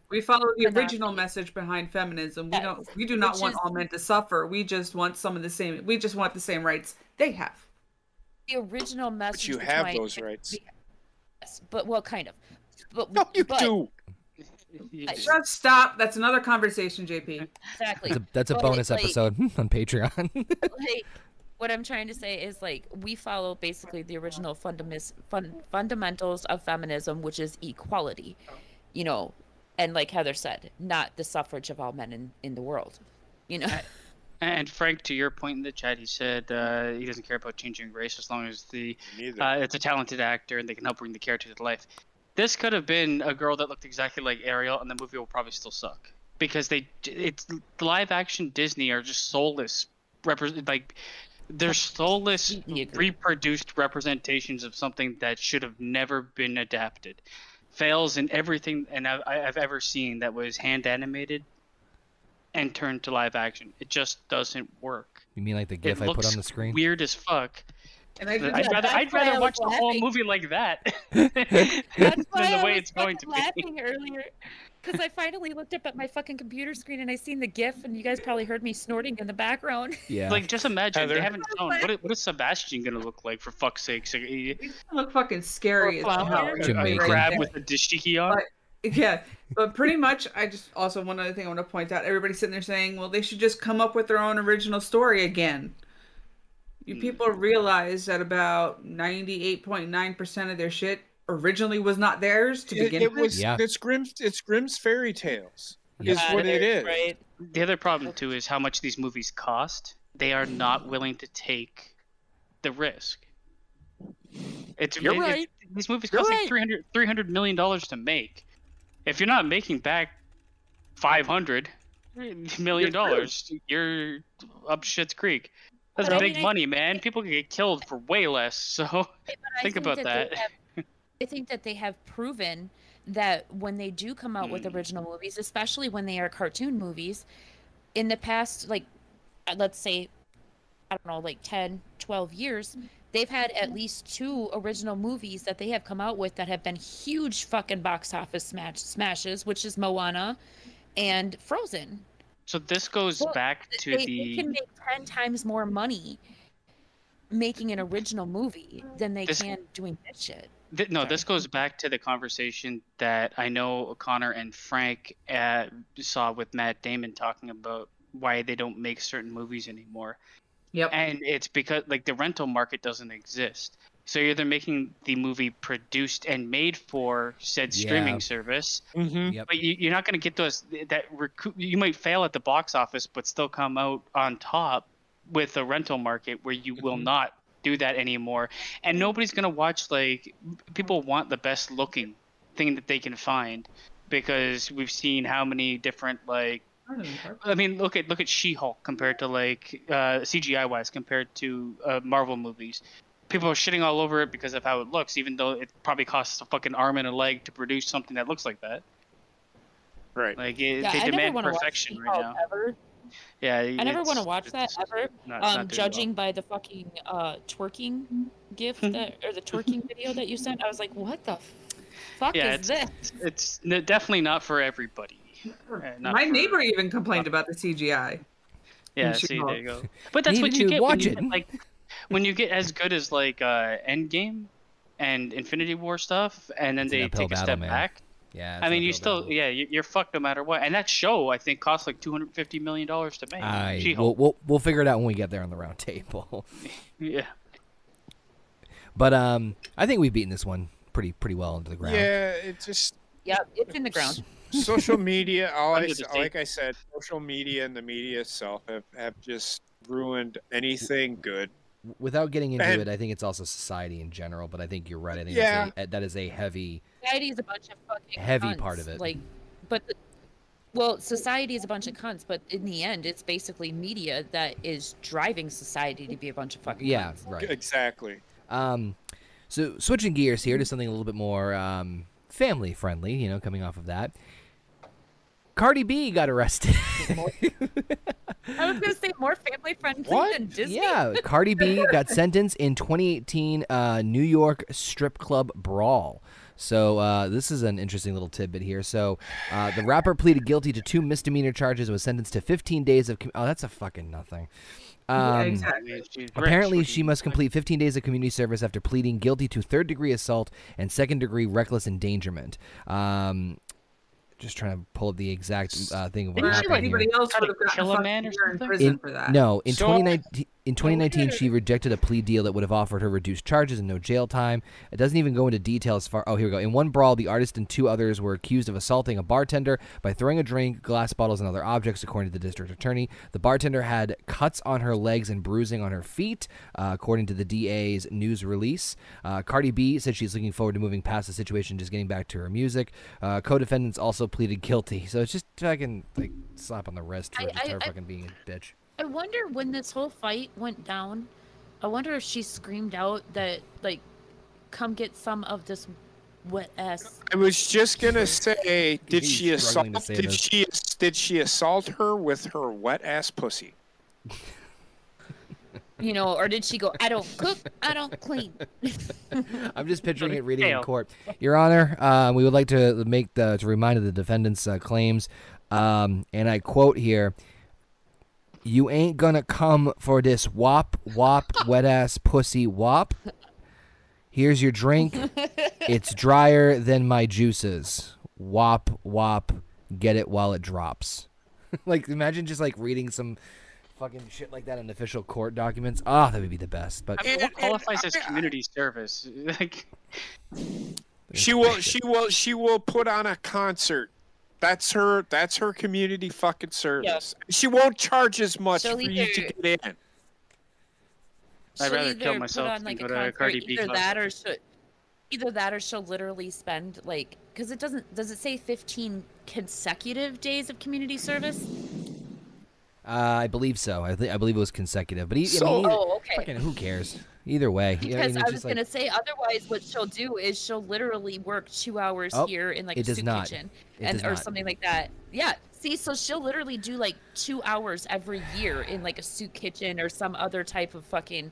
We follow the We're not- original message behind feminism. We don't. We do not want is- all men to suffer. We just want some of the same. We just want the same rights they have. The original message. But you behind have those rights. Yes, but well, kind of. But No, you but, do. I- Just stop. That's another conversation, JP. Exactly. That's a, that's a But, bonus like- episode on Patreon. like what I'm trying to say is like we follow basically the original fundamis- fun- fundamentals of feminism, which is equality, you know, and like Heather said, not the suffrage of all men in in the world, you know. And Frank, to your point in the chat, he said uh, he doesn't care about changing race as long as the uh, it's a talented actor and they can help bring the character to life. This could have been a girl that looked exactly like Ariel, and the movie will probably still suck because they it's live action Disney are just soulless, repre- like they're soulless reproduced representations of something that should have never been adapted. Fails in everything, and I've, I've ever seen that was hand animated and turned to live action. It just doesn't work. you mean like the It GIF I put on the screen? weird as fuck. And I I'd, that. rather, I'd why I rather was watch the whole movie like that That's than why the I way was it's going to fucking be. laughing earlier. Because I finally looked up at my fucking computer screen and I seen the GIF, and you guys probably heard me snorting in the background. Yeah. Like, just imagine they Heather? haven't shown what is, what is Sebastian gonna look like for fuck's sake? So, he- You look fucking scary as Or hell. flower. Right Jamaican. crab there. with a dashiki on. But- Yeah, but pretty much, I just also one other thing I want to point out. Everybody's sitting there saying, "Well, they should just come up with their own original story again." You Hmm. people realize that about ninety-eight point nine percent of their shit originally was not theirs to It, begin it with. was. Yeah. It's Grimm's. It's Grimm's fairy tales. Yeah. Is what it is. Right. The other problem too is how much these movies cost. They are not willing to take the risk. It's You're it- it- right. these movies You're cost right. like 300 300 million dollars to make. If you're not making back 500 million dollars, you're up shit's creek. That's But I big mean, I- money, man. People can get killed for way less. So But I Think about they that. have- I think that they have proven that when they do come out with Mm. original movies, especially when they are cartoon movies, in the past, like, uh, let's say, I don't know, like 10, 12 years, they've had at least two original movies that they have come out with that have been huge fucking box office smash smashes, which is Moana and Frozen. so this goes Well, back to they, they the can make 10 times more money making an original movie than they This- can doing this shit. Th- no, Sorry. this goes back to the conversation that I know Connor and Frank uh, saw with Matt Damon talking about why they don't make certain movies anymore. Yep. And it's because like the rental market doesn't exist. So you're either making the movie produced and made for said Yeah. streaming service, Mm-hmm. Yep. but you, you're not going to get those that recoup. You might fail at the box office, but still come out on top with a rental market where you will Mhm. not do that anymore. And nobody's going to watch like people want the best looking thing that they can find because we've seen how many different like I mean, look at look at She-Hulk compared to like uh, CGI wise compared to uh, Marvel movies. People are shitting all over it because of how it looks, even though it probably costs a fucking arm and a leg to produce something that looks like that. Right. Like it, Yeah, they I demand want to watch perfection right now. ever. Yeah, I never want to watch that ever. not- Um, not doing judging by the fucking uh twerking gif that or the twerking video that you sent, I was like, what the fuck Yeah, is this? well. It's definitely not for everybody. Not My for- neighbor even complained about the CGI. Yeah, see, She-Hulk. there you go. But that's what you to get when watch you it. get, like when you get as good as like uh, Endgame and Infinity War stuff, and then It's they uphill take a battle, step man. back. Yeah. I mean, you uphill still, battle. yeah, you- you're fucked no matter what. And that show, I think, cost like 250 million dollars to make. I we'll, we'll we'll figure it out when we get there on the round table. Yeah. but um, I think we've beaten this one pretty pretty well into the ground. Yeah. It just Yep, it's in the ground. Social media. All I, Under s- the like I said, social media and the media itself have, have just ruined anything good. Without getting into And- it, I think it's also society in general. But I think you're right. I think Yeah. that's a, that is a heavy. Society is a bunch of fucking Heavy cunts. part of it. Like, but the, well, society is a bunch of cunts, but in the end, it's basically media that is driving society to be a bunch of fucking Yeah, cunts. right. Exactly. Um, so switching gears here to something a little bit more um, family friendly. You know, coming off of that, Cardi B got arrested. I was gonna say more family friendly What? than Disney. yeah, Cardi B got sentenced in 2018 uh, New York strip club brawl. So uh, this is an interesting little tidbit here. So uh, the rapper pleaded guilty to two misdemeanor charges and was sentenced to 15 days of. Com- oh, that's a fucking nothing. Yeah, Um, exactly. I mean, she's rich, Apparently, she must complete 15 days of community service after pleading guilty to third degree assault and second degree reckless endangerment. Um, just trying to pull up the exact uh, thing of what Didn't she, happened like, here. Else would have gotten a man or year in prison In- for that. No, in So- 2019, in 2019, she rejected a plea deal that would have offered her reduced charges and no jail time. It doesn't even go into detail as far. Oh, here we go. In one brawl, the artist and two others were accused of assaulting a bartender by throwing a drink, glass bottles, and other objects, according to the district attorney. The bartender had cuts on her legs and bruising on her feet, uh, according to the DA's news release. Uh, Cardi B said she's looking forward to moving past the situation, just getting back to her music. Uh, co-defendants also pleaded guilty. So it's just fucking like slap on the wrist for I- I- her I- fucking being a bitch. I wonder when this whole fight went down. I wonder if she screamed out that like, "Come get some of this wet ass." I was just gonna say, did He's she assault? struggling to say Did this. she did she assault her with her wet ass pussy? You know, or did she go? I don't cook. I don't clean. I'm just picturing it reading in court. Your Honor, uh, we would like to make the to remind of the defendant's uh, claims, um, and I quote here: "You ain't gonna come for this wop wop wet ass pussy wop. Here's your drink. It's drier than my juices. Wop wop. Get it while it drops." like imagine just like reading some fucking shit like that in official court documents. Ah, that would be the best. But I mean, what And- and qualifies as community service? Like, She will. She will. She will put on a concert. That's her. That's her community fucking service. She won't charge as much She'll for you to get in. I'd rather kill myself on, than like, go a to a concert, Cardi B Either that, or she'll, either that, or she'll literally spend like, because it doesn't. Does it say 15 consecutive days of community service? Uh, I believe so. I, th- I believe it was consecutive. But he, I mean, either- Oh, okay. fucking who cares? Either way, Yeah, Because mean, I was just like- gonna say, otherwise, what she'll do is she'll literally work two hours Oh, here in like it a does soup not. kitchen, It and does or not. something like that. Yeah. See, so she'll literally do like two hours every year in like a soup kitchen or some other type of fucking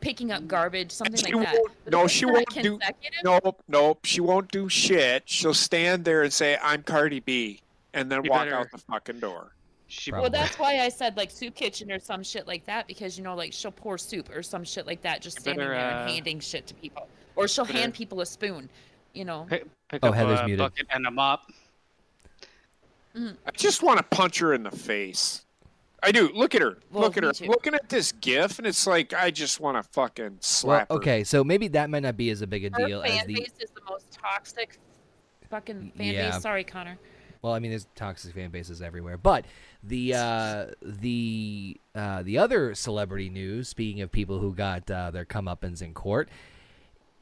picking up garbage, something She like that. But no, she won't do- Nope. Nope. She won't do shit. She'll stand there and say, "I'm Cardi B," and then You walk better- out the fucking door. She Probably. Well, that's why I said like soup kitchen or some shit like that because you know like she'll pour soup or some shit like that just standing better, there uh, and handing shit to people, or she'll better- hand people a spoon. You know. pick, pick Oh, up Heather's a muted. bucket and a mop. I just want to punch her in the face. I do. Look at her. Well, Look at me her. too. Looking at this gif, and it's like I just want to fucking well, slap her. okay, so maybe that might not be as a big a Her deal as fan the. base is the most toxic fucking fan Yeah. base. Sorry, Connor. Well, I mean, there's toxic fan bases everywhere, but the uh, the uh, the other celebrity news. Speaking of people who got uh, their comeuppance in court,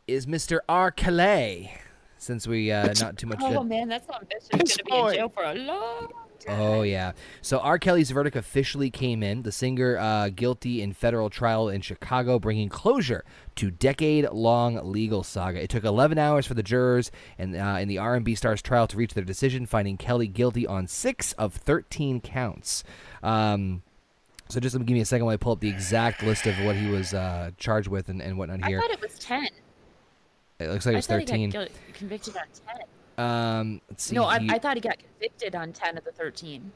is Mr. R. Kelly. Since we uh, not too much. Oh man, that son of a bitch is Piss gonna be in jail for a long time. Oh yeah. So R. Kelly's verdict officially came in. The singer uh, guilty in federal trial in Chicago, bringing closure to decade-long legal saga. It took 11 hours for the jurors and uh, in the R&B star's trial to reach their decision, finding Kelly guilty on six of 13 counts. Um, so just give me a second while I pull up the exact list of what he was uh, charged with and, and whatnot I here. thought it was ten. It looks like it was thought he 13. got convicted on ten. Um, let's see. No, I, I thought he got convicted on ten of the thirteen.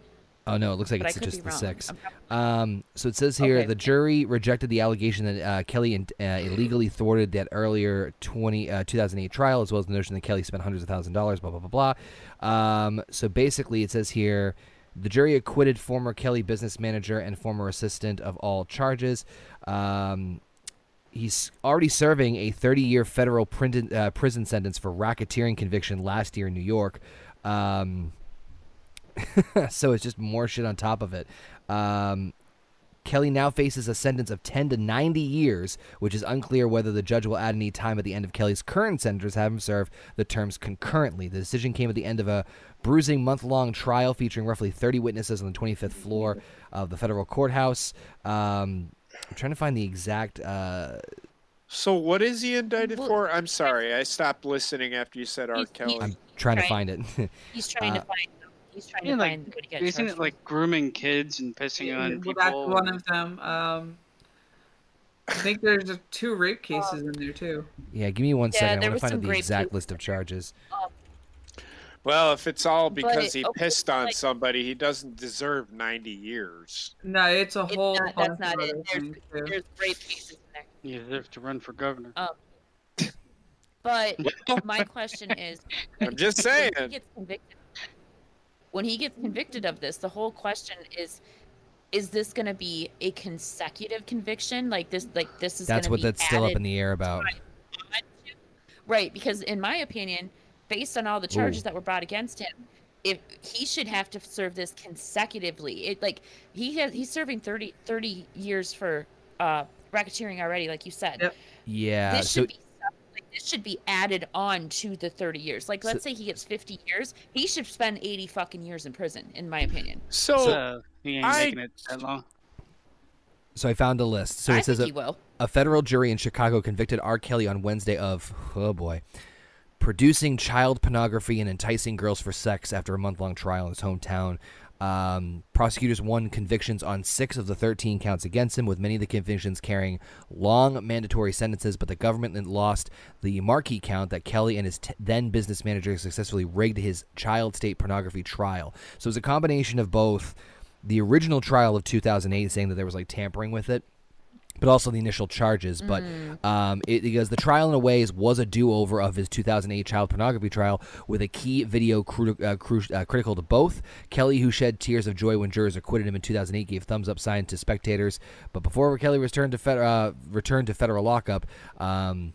Oh no, it looks like But it's just the wrong. six. Um, so it says here Okay. the jury rejected the allegation that uh, Kelly in- uh, illegally thwarted that earlier 20, uh, 2008 trial, as well as the notion that Kelly spent hundreds of thousands of dollars, blah, blah, blah, blah. Um, so basically, it says here the jury acquitted former Kelly business manager and former assistant of all charges. Um, he's already serving a 30 year federal prison, uh, prison sentence for racketeering conviction last year in New York. Um, so it's just more shit on top of it. Um, Kelly now faces a sentence of 10 to 90 years, which is unclear whether the judge will add any time at the end of Kelly's current sentence, have him serve the terms concurrently. The decision came at the end of a bruising month long trial featuring roughly 30 witnesses on the 25th floor of the federal courthouse. Um, I'm trying to find the exact. Uh, So what is he indicted Well, for? I'm sorry, I stopped listening after you said R. He's- Kelly. he's- I'm trying to find it. He's trying Uh, to find. he's trying Yeah, to like, find who to get Isn't charged it like grooming kids and pissing Yeah, on well, people? that's one of them. Um, I think there's uh, two rape cases in there too. Yeah, give me one Yeah, second. I want to find out the exact list of charges. Well, if it's all because it- he pissed on like- somebody, he doesn't deserve 90 years. No, it's a It's whole. not, that's not it. other There's, things, there's rape cases in there. You deserve to run for governor. Um, But my question is, I'm just saying. when saying. he gets convicted, when he gets convicted of this, the whole question is, is this going to be a consecutive conviction? Like this, like this is. That's gonna what be that's still up in the air about. Right, because in my opinion, based on all the charges Ooh. that were brought against him, if he should have to serve this consecutively, it like he has he's serving 30, 30 years for uh racketeering already, like you said. Yep. Yeah. this So should be this should be added on to the 30 years. Like let's say he gets 50 years, he should spend 80 fucking years in prison in my opinion. So, Uh, he ain't I- making it that long. so I found a list. So I it says think a, he will. a federal jury in Chicago convicted R. Kelly on Wednesday of oh boy, producing child pornography and enticing girls for sex after a month long trial in his hometown. Um, prosecutors won convictions on six of the 13 counts against him, with many of the convictions carrying long mandatory sentences. But the government lost the marquee count that Kelly and his t- then business manager successfully rigged his child state pornography trial. So it was a combination of both the original trial of 2008, saying that there was like tampering with it, but also the initial charges. But um, it, because the trial in a ways was a do-over of his 2008 child pornography trial, with a key video cru- uh, cru- uh, critical to both. Kelly, who shed tears of joy when jurors acquitted him in 2008, gave thumbs up sign to spectators. But before Kelly returned to fed- uh, returned to federal lockup. Um,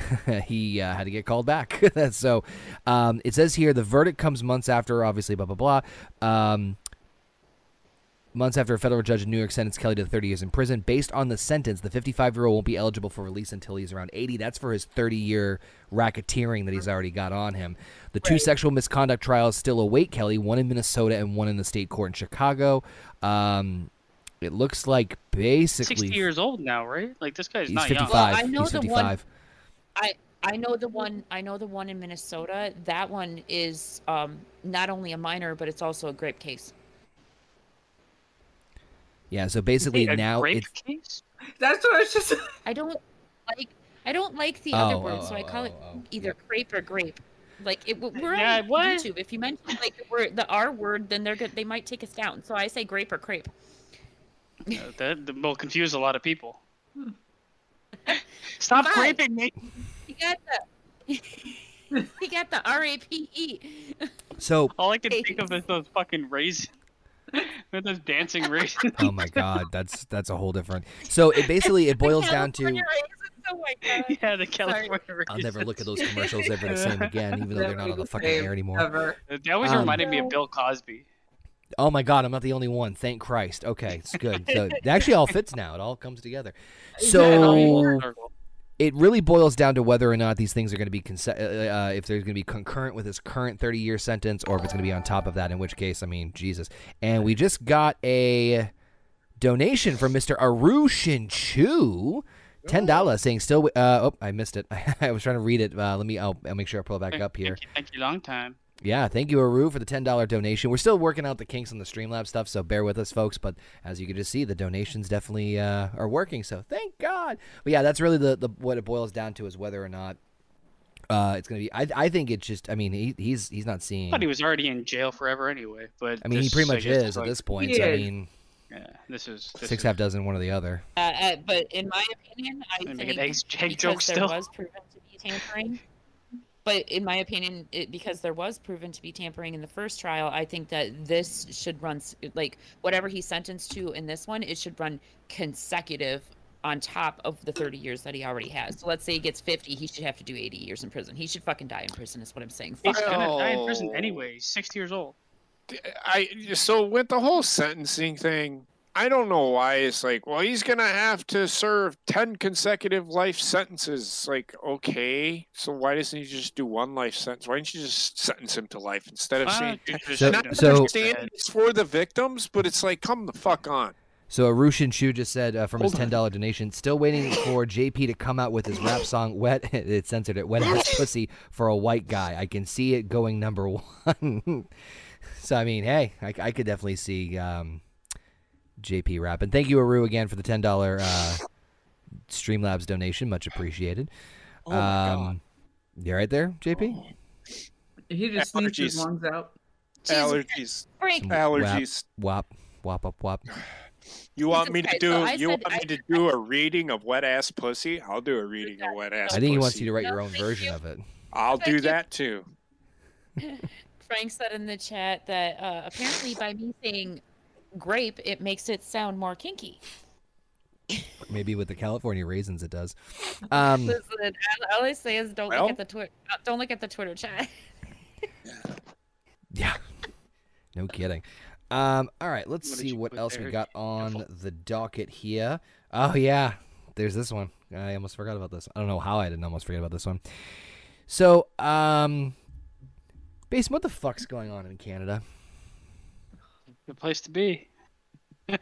he uh, had to get called back. so um, it says here the verdict comes months after, obviously, blah, blah, blah. Um, months after a federal judge in New York sentenced Kelly to 30 years in prison. Based on the sentence, the 55 year old won't be eligible for release until he's around 80. That's for his 30 year racketeering that he's already got on him. The two sexual misconduct trials still await Kelly, one in Minnesota and one in the state court in Chicago. Um, it looks like basically 60 years old now, right? Like this guy's he's not 55. young. Well, I know he's the one- I I know the one I know the one in Minnesota. That one is um, not only a minor, but it's also a grape case. Yeah, so basically Wait, now rape it's case? That's what I was just. I don't like I don't like the Oh, other oh, word, so I oh, call it oh, oh, either crepe or grape. Like it, we're Yeah, on what? YouTube. If you mention like the word the R word, then they're good. They might take us down. So I say grape or crepe. Uh, that, that will confuse a lot of people. Stop Fine. raping me. You got the you got the R A P E. so All I can think of is those fucking raisins. With those dancing raisins. oh my god, that's that's a whole different. So it basically it boils down to Oh my god. yeah, the California raisins. I'll never look at those commercials ever the same again, even though they're not on the fucking air anymore. Ever. They always Um, reminded me of Bill Cosby. Oh my god, I'm not the only one. Thank Christ. Okay, it's good. So it actually all fits now. It all comes together. So it really boils down to whether or not these things are going to be conse- uh, uh, if they're going to be concurrent with his current 30 year sentence or if it's going to be on top of that in which case i mean jesus and we just got a donation from mr arushin chu Ten dollars, saying still. Uh, oh, I missed it. I was trying to read it. Uh, let me. I'll, I'll make sure I pull it back up here. Thank you, thank you, long time. Yeah, thank you, Aru, for the ten dollar donation. We're still working out the kinks on the Streamlab stuff, so bear with us, folks. But as you can just see, the donations definitely uh, are working. So thank God. But yeah, that's really the, the what it boils down to is whether or not uh, it's gonna be. I, I think it's just. I mean, he, he's he's not seeing. I thought he was already in jail forever anyway. But I mean, he pretty much guess, is at this point. He So I mean, Yeah, this is this six is, half dozen, one or the other. Uh, uh, but in my opinion, I Gonna think make an eggs- egg because joke there still? was proven to be tampering. But in my opinion, it, because there was proven to be tampering in the first trial, I think that this should run like whatever he's sentenced to in this one. It should run consecutive on top of the 30 years that he already has. So let's say he gets 50, he should have to do 80 years in prison. He should fucking die in prison. Is what I'm saying. He's Fuck. gonna die in prison anyway. 60 years old. I so with the whole sentencing thing, I don't know why it's like, well, he's gonna have to serve ten consecutive life sentences. Like, okay, so why doesn't he just do one life sentence? Why don't you just sentence him to life instead of Why saying? don't So- And I shoot him so- in the understand it's for the victims, but it's like, come the fuck on. So Arushin Chu just said uh, from his ten dollar donation, still waiting for JP to come out with his rap song "Wet." it censored it. "Wet ass pussy" for a white guy. I can see it going number one. So I mean, hey, I, I could definitely see um, JP rapping. Thank you, Aru, again for the ten dollar uh, Streamlabs donation. Much appreciated. Oh my god. um, you right there, JP? He just sneezed his lungs out. Jesus Allergies. Frank, Some Allergies. Wop, wap, up, wap. You want me to do? so you said- want me I- to do a reading of wet ass pussy? I'll do a reading of wet ass. I think he wants you to write No, your own version you. of it. I'll Thank do you. that too. Frank said in the chat that uh, apparently by me saying grape, it makes it sound more kinky. Maybe with the California raisins, it does. Um, Listen, all- all I say is don't Well- look at the Twitter. Don't look at the Twitter chat. yeah, no kidding. Um, all right, let's What see what put else we got on Careful. the docket here. Oh yeah, there's this one. I almost forgot about this. I don't know how I didn't almost forget about this one. So, um, Basin, what the fuck's going on in Canada? Good place to be.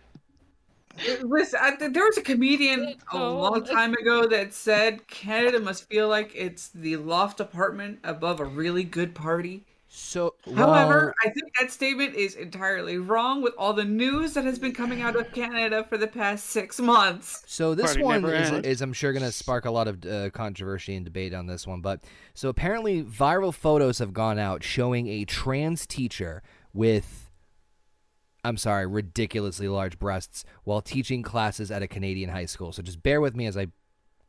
Listen, I, there was a comedian a long time ago that said Canada must feel like it's the loft apartment above a really good party. So, However, I think that statement is entirely wrong with all the news that has been coming out of Canada for the past six months. So this Party one is, is, I'm sure, going to spark a lot of uh, controversy and debate on this one. But so apparently, viral photos have gone out showing a trans teacher with, I'm sorry, ridiculously large breasts while teaching classes at a Canadian high school. So just bear with me as I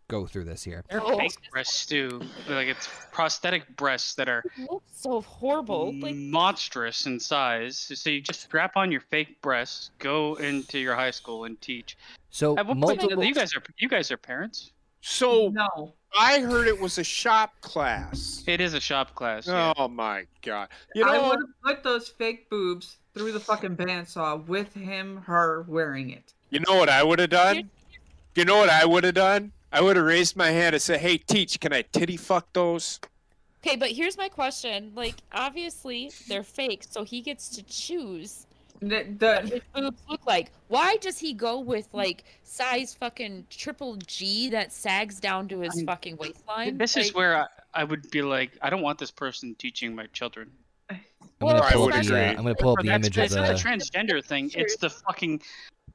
go through this here. They're Oh. fake breasts too. Like it's prosthetic breasts that are so horrible. Like monstrous in size. So you just strap on your fake breasts, go into your high school and teach. So At what point, multiple. you guys are you guys are parents. So No. I heard it was a shop class. It is a shop class. yeah. Oh my god! You know, I know, would have put those fake boobs through the fucking bandsaw with him, her wearing it. you know what I would have done. You know what I would have done? I would have raised my hand and said, "Hey, teach, can I titty fuck those?" Okay, but here's my question. Like, obviously they're fake, so he gets to choose The, what the, his boobs look like. Why does he go with like size fucking triple G that sags down to his I'm- fucking waistline? This is where I, I would be like, I don't want this person teaching my children. I'm gonna pull up the. would Uh. I'm gonna pull up the That's- image of it's not a the. transgender thing. It's the fucking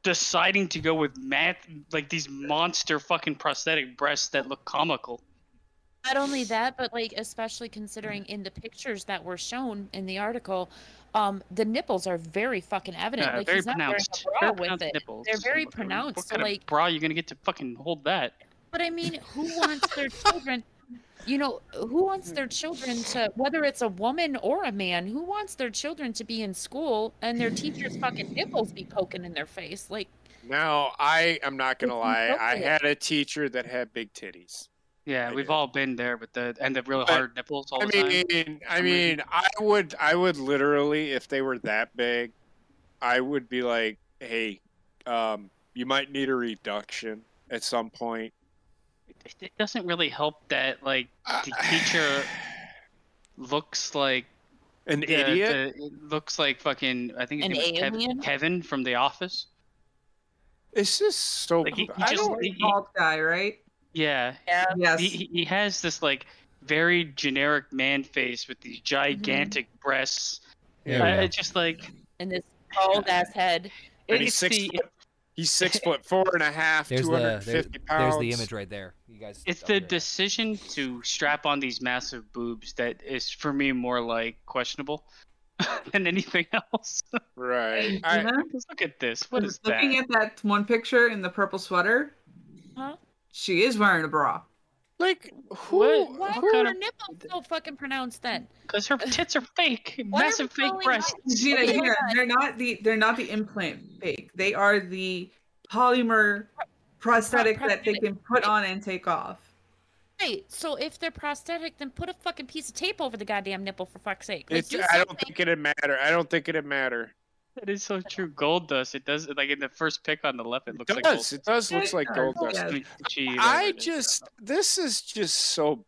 deciding to go with math, like these monster fucking prosthetic breasts that look comical. Not only that, but like especially considering in the pictures that were shown in the article, um, the nipples are very fucking evident. Yeah, like very he's not wearing pronounced. a bra Very with pronounced it. nipples. They're very What- pronounced. What So kind like, of bra you gonna get to fucking hold that? but I mean, who wants their children? You know, who wants their children to, whether it's a woman or a man, who wants their children to be in school and their teacher's fucking nipples be poking in their face? Like, Now, I am not gonna lie. I had a teacher that had big titties. Yeah, I we've do. all been there with the and the really But, hard nipples all I the time. mean, I mean. I would, I would literally, if they were that big, I would be like, "Hey, um, you might need a reduction at some point." It, it doesn't really help that like the Uh, teacher looks like An the- idiot. the- it looks like fucking. I think his An name was Kevin, alien? Kevin from The Office. It's just so. Like, he- he I just- don't. he- bald guy, right? Yeah, yeah, Yes. he, he he has this like very generic man face with these gigantic breasts. Yeah. we I, it's just like and this bald ass head. And he's six the foot, He's six foot four and a half, There's two the hundred there's, there's the image right there. You guys. it's the me decision to strap on these massive boobs that is for me more like questionable than anything else. Right. I. Look at this. What is that? Looking at that one picture in the purple sweater, Huh? she is wearing a bra. Like who? What- Why who are kind her of- nipples so fucking pronounced then? Because her tits are fake, Why massive we fake breasts. that- Gina, Gina, hold they're not the they're not the implant fake. They are the polymer prosthetic that they can put on and take off. Wait, so if they're prosthetic, then put a fucking piece of tape over the goddamn nipple for fuck's sake. Like, It's, do I don't think it'd matter. I don't think it'd matter. That is so true. Gold dust. It does. Like in the first pick on the left, it It looks like does. It does looks like Yeah. gold dust. Yeah. Gee, I it is. just. This is just so.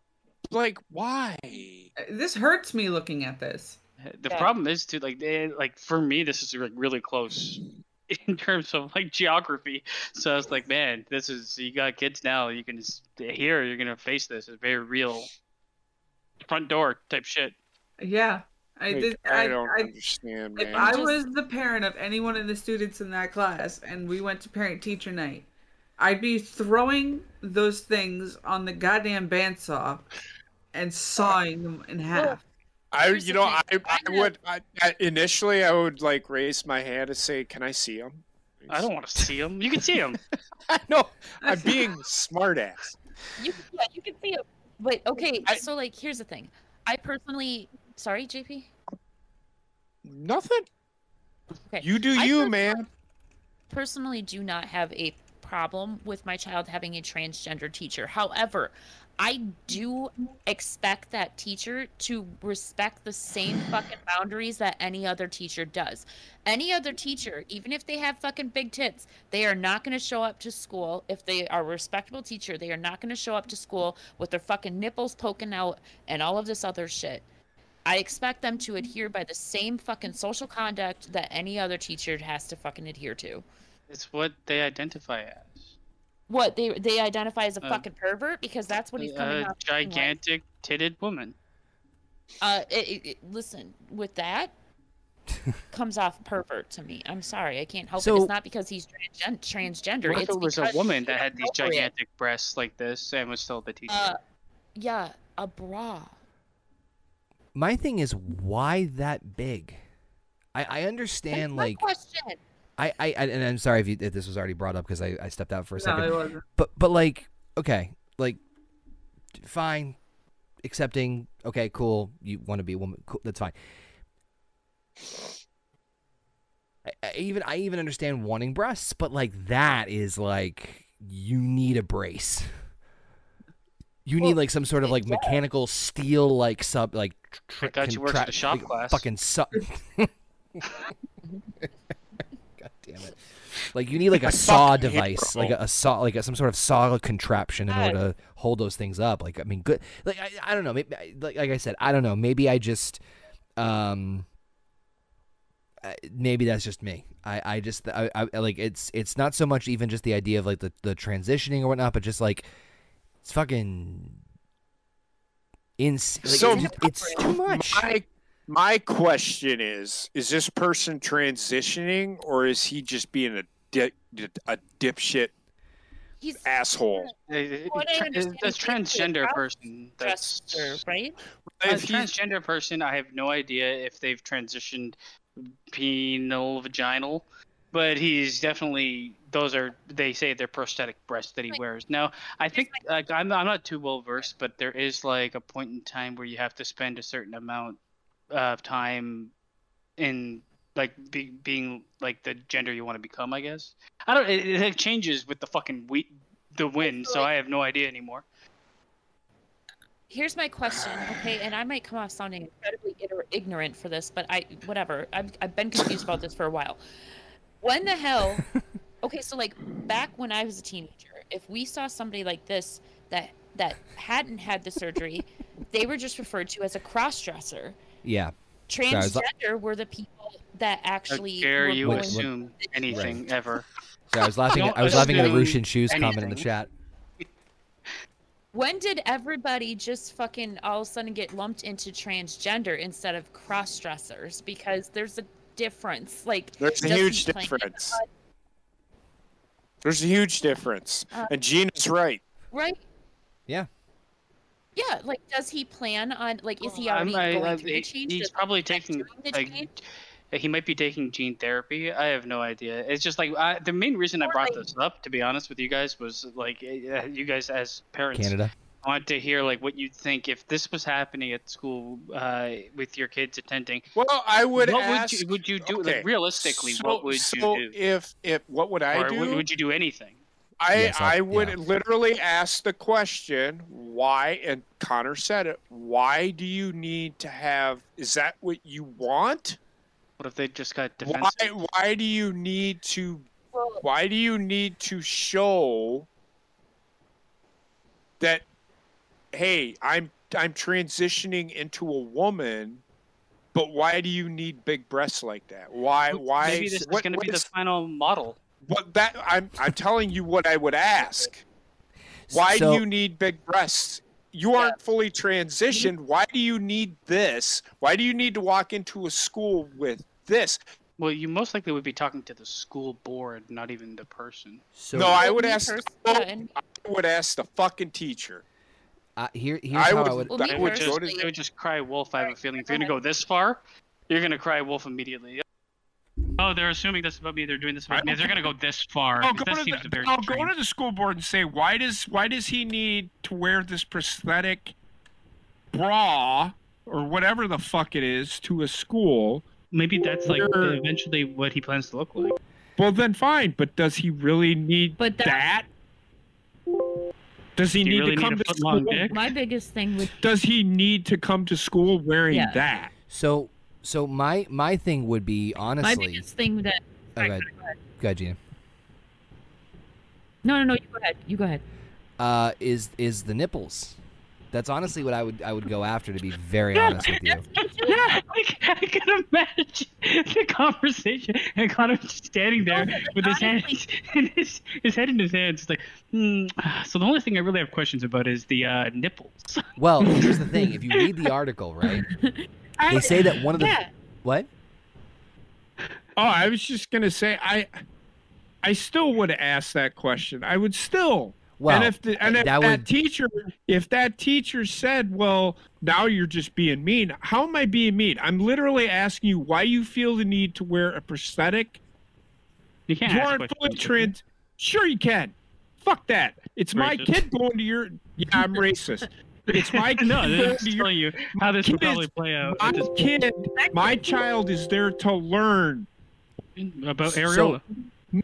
Like why? Uh, this hurts me looking at this. The Yeah. problem is too, like, they, like for me, this is like really close in terms of like geography. So I was like, man, this is you got kids now. You can s- here, you're gonna face this. It's very real. Front door type shit. Yeah. I Like, did. I, I, don't I, understand, if man. I Just- was the parent of any one of the students in that class and we went to parent teacher night, I'd be throwing those things on the goddamn bandsaw and sawing them in half. I, you know, I, I would I, I, initially I would like raise my hand and say, "Can I see them?" I don't want to see them. You can see him. no, I'm being smartass. You, yeah, you can see them. But okay, I- so like, here's the thing. I personally, sorry, JP. Nothing. Okay. You do I you, personally- man. personally do not have a problem with my child having a transgender teacher. However, I do expect that teacher to respect the same fucking boundaries that any other teacher does. Any other teacher, even if they have fucking big tits, they are not going to show up to school. If they are a respectable teacher, they are not going to show up to school with their fucking nipples poking out and all of this other shit. I expect them to adhere by the same fucking social conduct that any other teacher has to fucking adhere to. It's what they identify as. What they they identify as a Uh, fucking pervert because that's what he's coming A off. being like. gigantic titted woman. Uh, it, it, it- listen, with that comes off pervert to me. I'm sorry, I can't help it. It's not because he's transgen- transgender. What if it was a woman that had these inappropriate. gigantic breasts like this and was still the teacher? Uh, yeah, a bra. My thing is, why that big? I, I That's understand, my like, question. I, I, I- and I'm sorry if, you, if this was already brought up because I, I stepped out for a No, second. it wasn't. But, but like, okay, like, fine, accepting. Okay, cool. You want to be a woman? Cool, that's fine. I, I even I even understand wanting breasts, but like that is like you need a brace. You need like some sort of like yeah. mechanical steel like sub like tr- I got you works at contra- a shop like, class. Fucking sub. God damn it! Like you need like a saw device, like a, a saw, like a, some sort of saw contraption in order to hold those things up. Like I mean, good. Like I, I don't know. Maybe like like I said, I don't know. Maybe I just um. Maybe that's just me. I, I just I, I like it's it's not so much even just the idea of like the, the transitioning or whatnot, but just like it's fucking insane. So it's, it's too much. My my question is: Is this person transitioning, or is he just being a di- a dipshit He's asshole? What I tra- understand the a transgender cross person. That's dresser, right? a transgender person. I have no idea if they've transitioned penile vaginal, but he's definitely those are they say they're prosthetic breasts that he Like- wears. Now I think like I'm I'm not too well versed, but there is like a point in time where you have to spend a certain amount of time in like be, being like the gender you want to become. I guess I don't. It, it changes with the fucking we, the wind, so I have no idea anymore. Here's my question, okay? And I might come off sounding incredibly ignorant for this, but I, whatever. I've, I've been confused about this for a while. When the hell? Okay, so like back when I was a teenager, if we saw somebody like this that that hadn't had the surgery, they were just referred to as a cross-dresser. yeah. I was like- Transgender were the people that How actually dare were you going- What- what- assume anything ever? So I was laughing. Don't I was laughing at a assume Russian shoes comment in the chat. When did everybody just fucking all of a sudden get lumped into transgender instead of cross dressers? Because there's a difference. Like There's a huge plan- difference. There's a huge difference, Uh, and Gina's right. right? Yeah. Yeah, like does he plan on like is he I'm- already I- going I- through the change? He's Does probably taking like he might be taking gene therapy. I have no idea. It's just like I, the main reason I brought like- this up, to be honest with you guys, was like uh, you guys as parents Canada. I want to hear like what you'd think if this was happening at school uh, with your kids attending. Well, I would what ask. would you would you do? okay, Like realistically, so, what would so you do? if if what would I or do? would, would you do anything? I Yes, I- I would yeah. literally ask the question why, and Connor said it. Why do you need to have? Is that what you want? What if they just got Why defensive? why why do you need to? Why do you need to show that? Hey, I'm I'm transitioning into a woman. But why do you need big breasts like that? Why? Why? Maybe this what- is going to what be the final model. What that I'm I'm telling you what I would ask. Why So- do you need big breasts? you aren't fully transitioned. Why do you need this? Why do you need to walk into a school with this? Well, you most likely would be talking to the school board, not even the person. So no, I would ask. pers- oh, I would ask the fucking teacher. Uh, here here's I how would- I would. Well, I would just, go to- personally- I would just cry wolf. I have a feeling. If you're gonna go this far, you're gonna cry wolf immediately. Oh, they're assuming this about me. They're doing this about me. They're gonna go this far. I'll 'cause go, that to seems the, very I'll go to the school board and say, why does why does he need to wear this prosthetic bra or whatever the fuck it is to a school? Maybe that's like You're- eventually what he plans to look like. Well, then fine, but does he really need But that- that? Does he Do need really to come a to school? dick? My biggest thing with Does he need to come to school wearing Yeah. that? So so my my thing would be honestly my honestly. biggest thing that Oh, go ahead. Go ahead, Gina. no no no you go ahead you go ahead Uh, is is the nipples? That's honestly what I would I would go after. To be very honest with you. Yeah, like, I can imagine the conversation and Connor just standing there No, but with his hands honestly- in his, his head in his hands. Like, hmm. so the only thing I really have questions about is the uh, nipples. Well, here's the thing. If you read the article, right, they say that one of the yeah what? Oh, I was just gonna say I, I still would ask that question. I would still. Well, and if the, and if that that, would- teacher, if that teacher said, "Well, now you're just being mean," how am I being mean? I'm literally asking you why you feel the need to wear a prosthetic. You can't You aren't questions. fully trans. Sure, you can. Fuck that. It's my Racist. kid going to your. Yeah, I'm racist. It's my kid No, going they're to just your. telling you how this will probably play out. My Just kid, my child is there to learn. about So-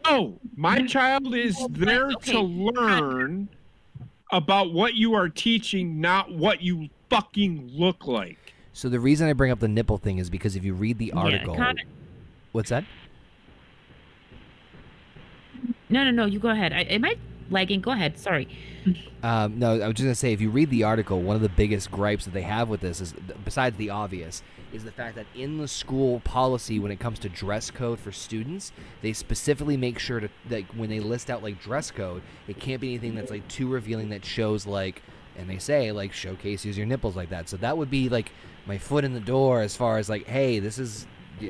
No, my child is there okay. to learn about what you are teaching, not what you fucking look like. So the reason I bring up the nipple thing is because if you read the article, yeah, Connor, what's that? no no no you go ahead I, am I lagging go ahead sorry Um, no, I was just gonna say if you read the article, one of the biggest gripes that they have with this is, besides the obvious, is the fact that in the school policy, when it comes to dress code for students, they specifically make sure to like when they list out like dress code, it can't be anything that's like too revealing that shows like, and they say like showcases your nipples like that. So that would be like my foot in the door as far as like, hey, this is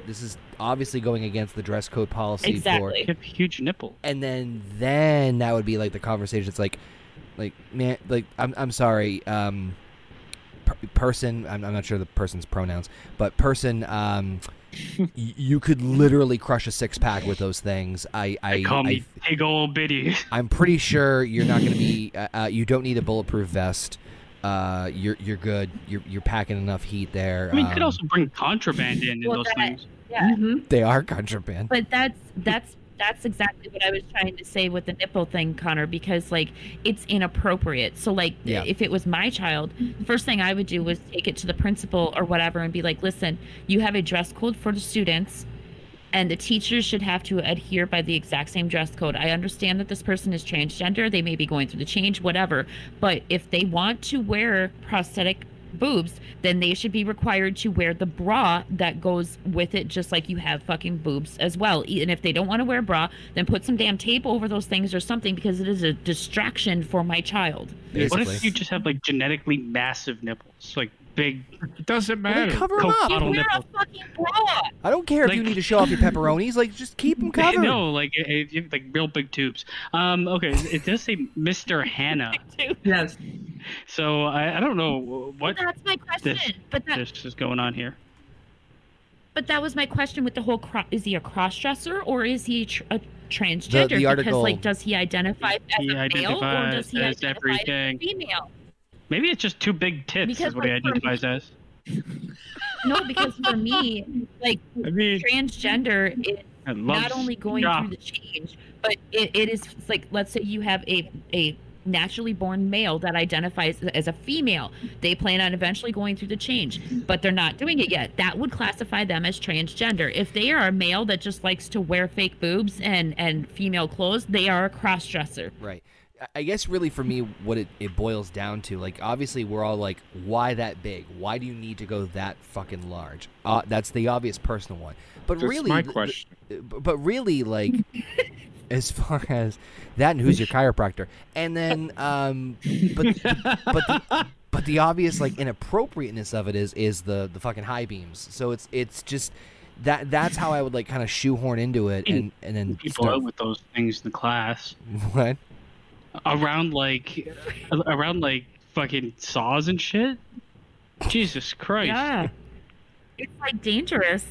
this is obviously going against the dress code policy for exactly You have huge nipple. and then then that would be like the conversation it's like like man like i'm, I'm sorry um per- person I'm, I'm not sure the person's pronouns but person um y- you could literally crush a six pack with those things i i, They call me I big old bitty. i'm pretty sure you're not going to be uh, uh, you don't need a bulletproof vest uh you're you're good you're you're packing enough heat there I mean, you could um, also bring contraband in in Well, those that- things. yeah Mhm. they are contraband but that's that's that's exactly what I was trying to say with the nipple thing, Connor, because like it's inappropriate. So like Yeah. if it was my child, the first thing I would do was take it to the principal or whatever and be like, listen, you have a dress code for the students and the teachers should have to adhere by the exact same dress code. I understand that this person is transgender, they may be going through the change, whatever. But if they want to wear prosthetic boobs, then they should be required to wear the bra that goes with it, just like you have fucking boobs as well. And if they don't want to wear a bra, then put some damn tape over those things or something because it is a distraction for my child. What if you just have like genetically massive nipples, like big It doesn't Well, then matter. cover 'em Coke up. bottle Wear a nipple? fucking bra. i don't care if you need to show off your pepperonis like just keep them covered No, like it, it- you have, like real big tubes. Um, okay, it does say Mr. Hannah, Yes. so I, I don't know what Well, that's my question. but that this is going on here. but that was my question with the whole cro- is he a cross dresser or is he tr- a transgender? the because article- like does he identify as He a male or does he as identify as a female? Maybe it's just two big tits Because, is what he like, for identifies as. No, because for me, like I mean, transgender is I love not only going yeah. through the change, but it, it is it's like let's say you have a a naturally born male that identifies as a female. They plan on eventually going through the change, but they're not doing it yet. That would classify them as transgender. If they are a male that just likes to wear fake boobs and and female clothes, they are a cross dresser. Right. I- I guess really for me, what it, it boils down to, like, obviously we're all like, why that big? Why do you need to go that fucking large? Uh, that's the obvious personal one. But that's really, my question. th- but really, like, as far as that and who's your chiropractor, and then, um, but, but, the, but but the obvious like inappropriateness of it is is the the fucking high beams. So it's it's just that that's how I would like kind of shoehorn into it and and then People start, with those things in the class. what? Around like around like fucking saws and shit. Jesus Christ. Yeah. It's like dangerous.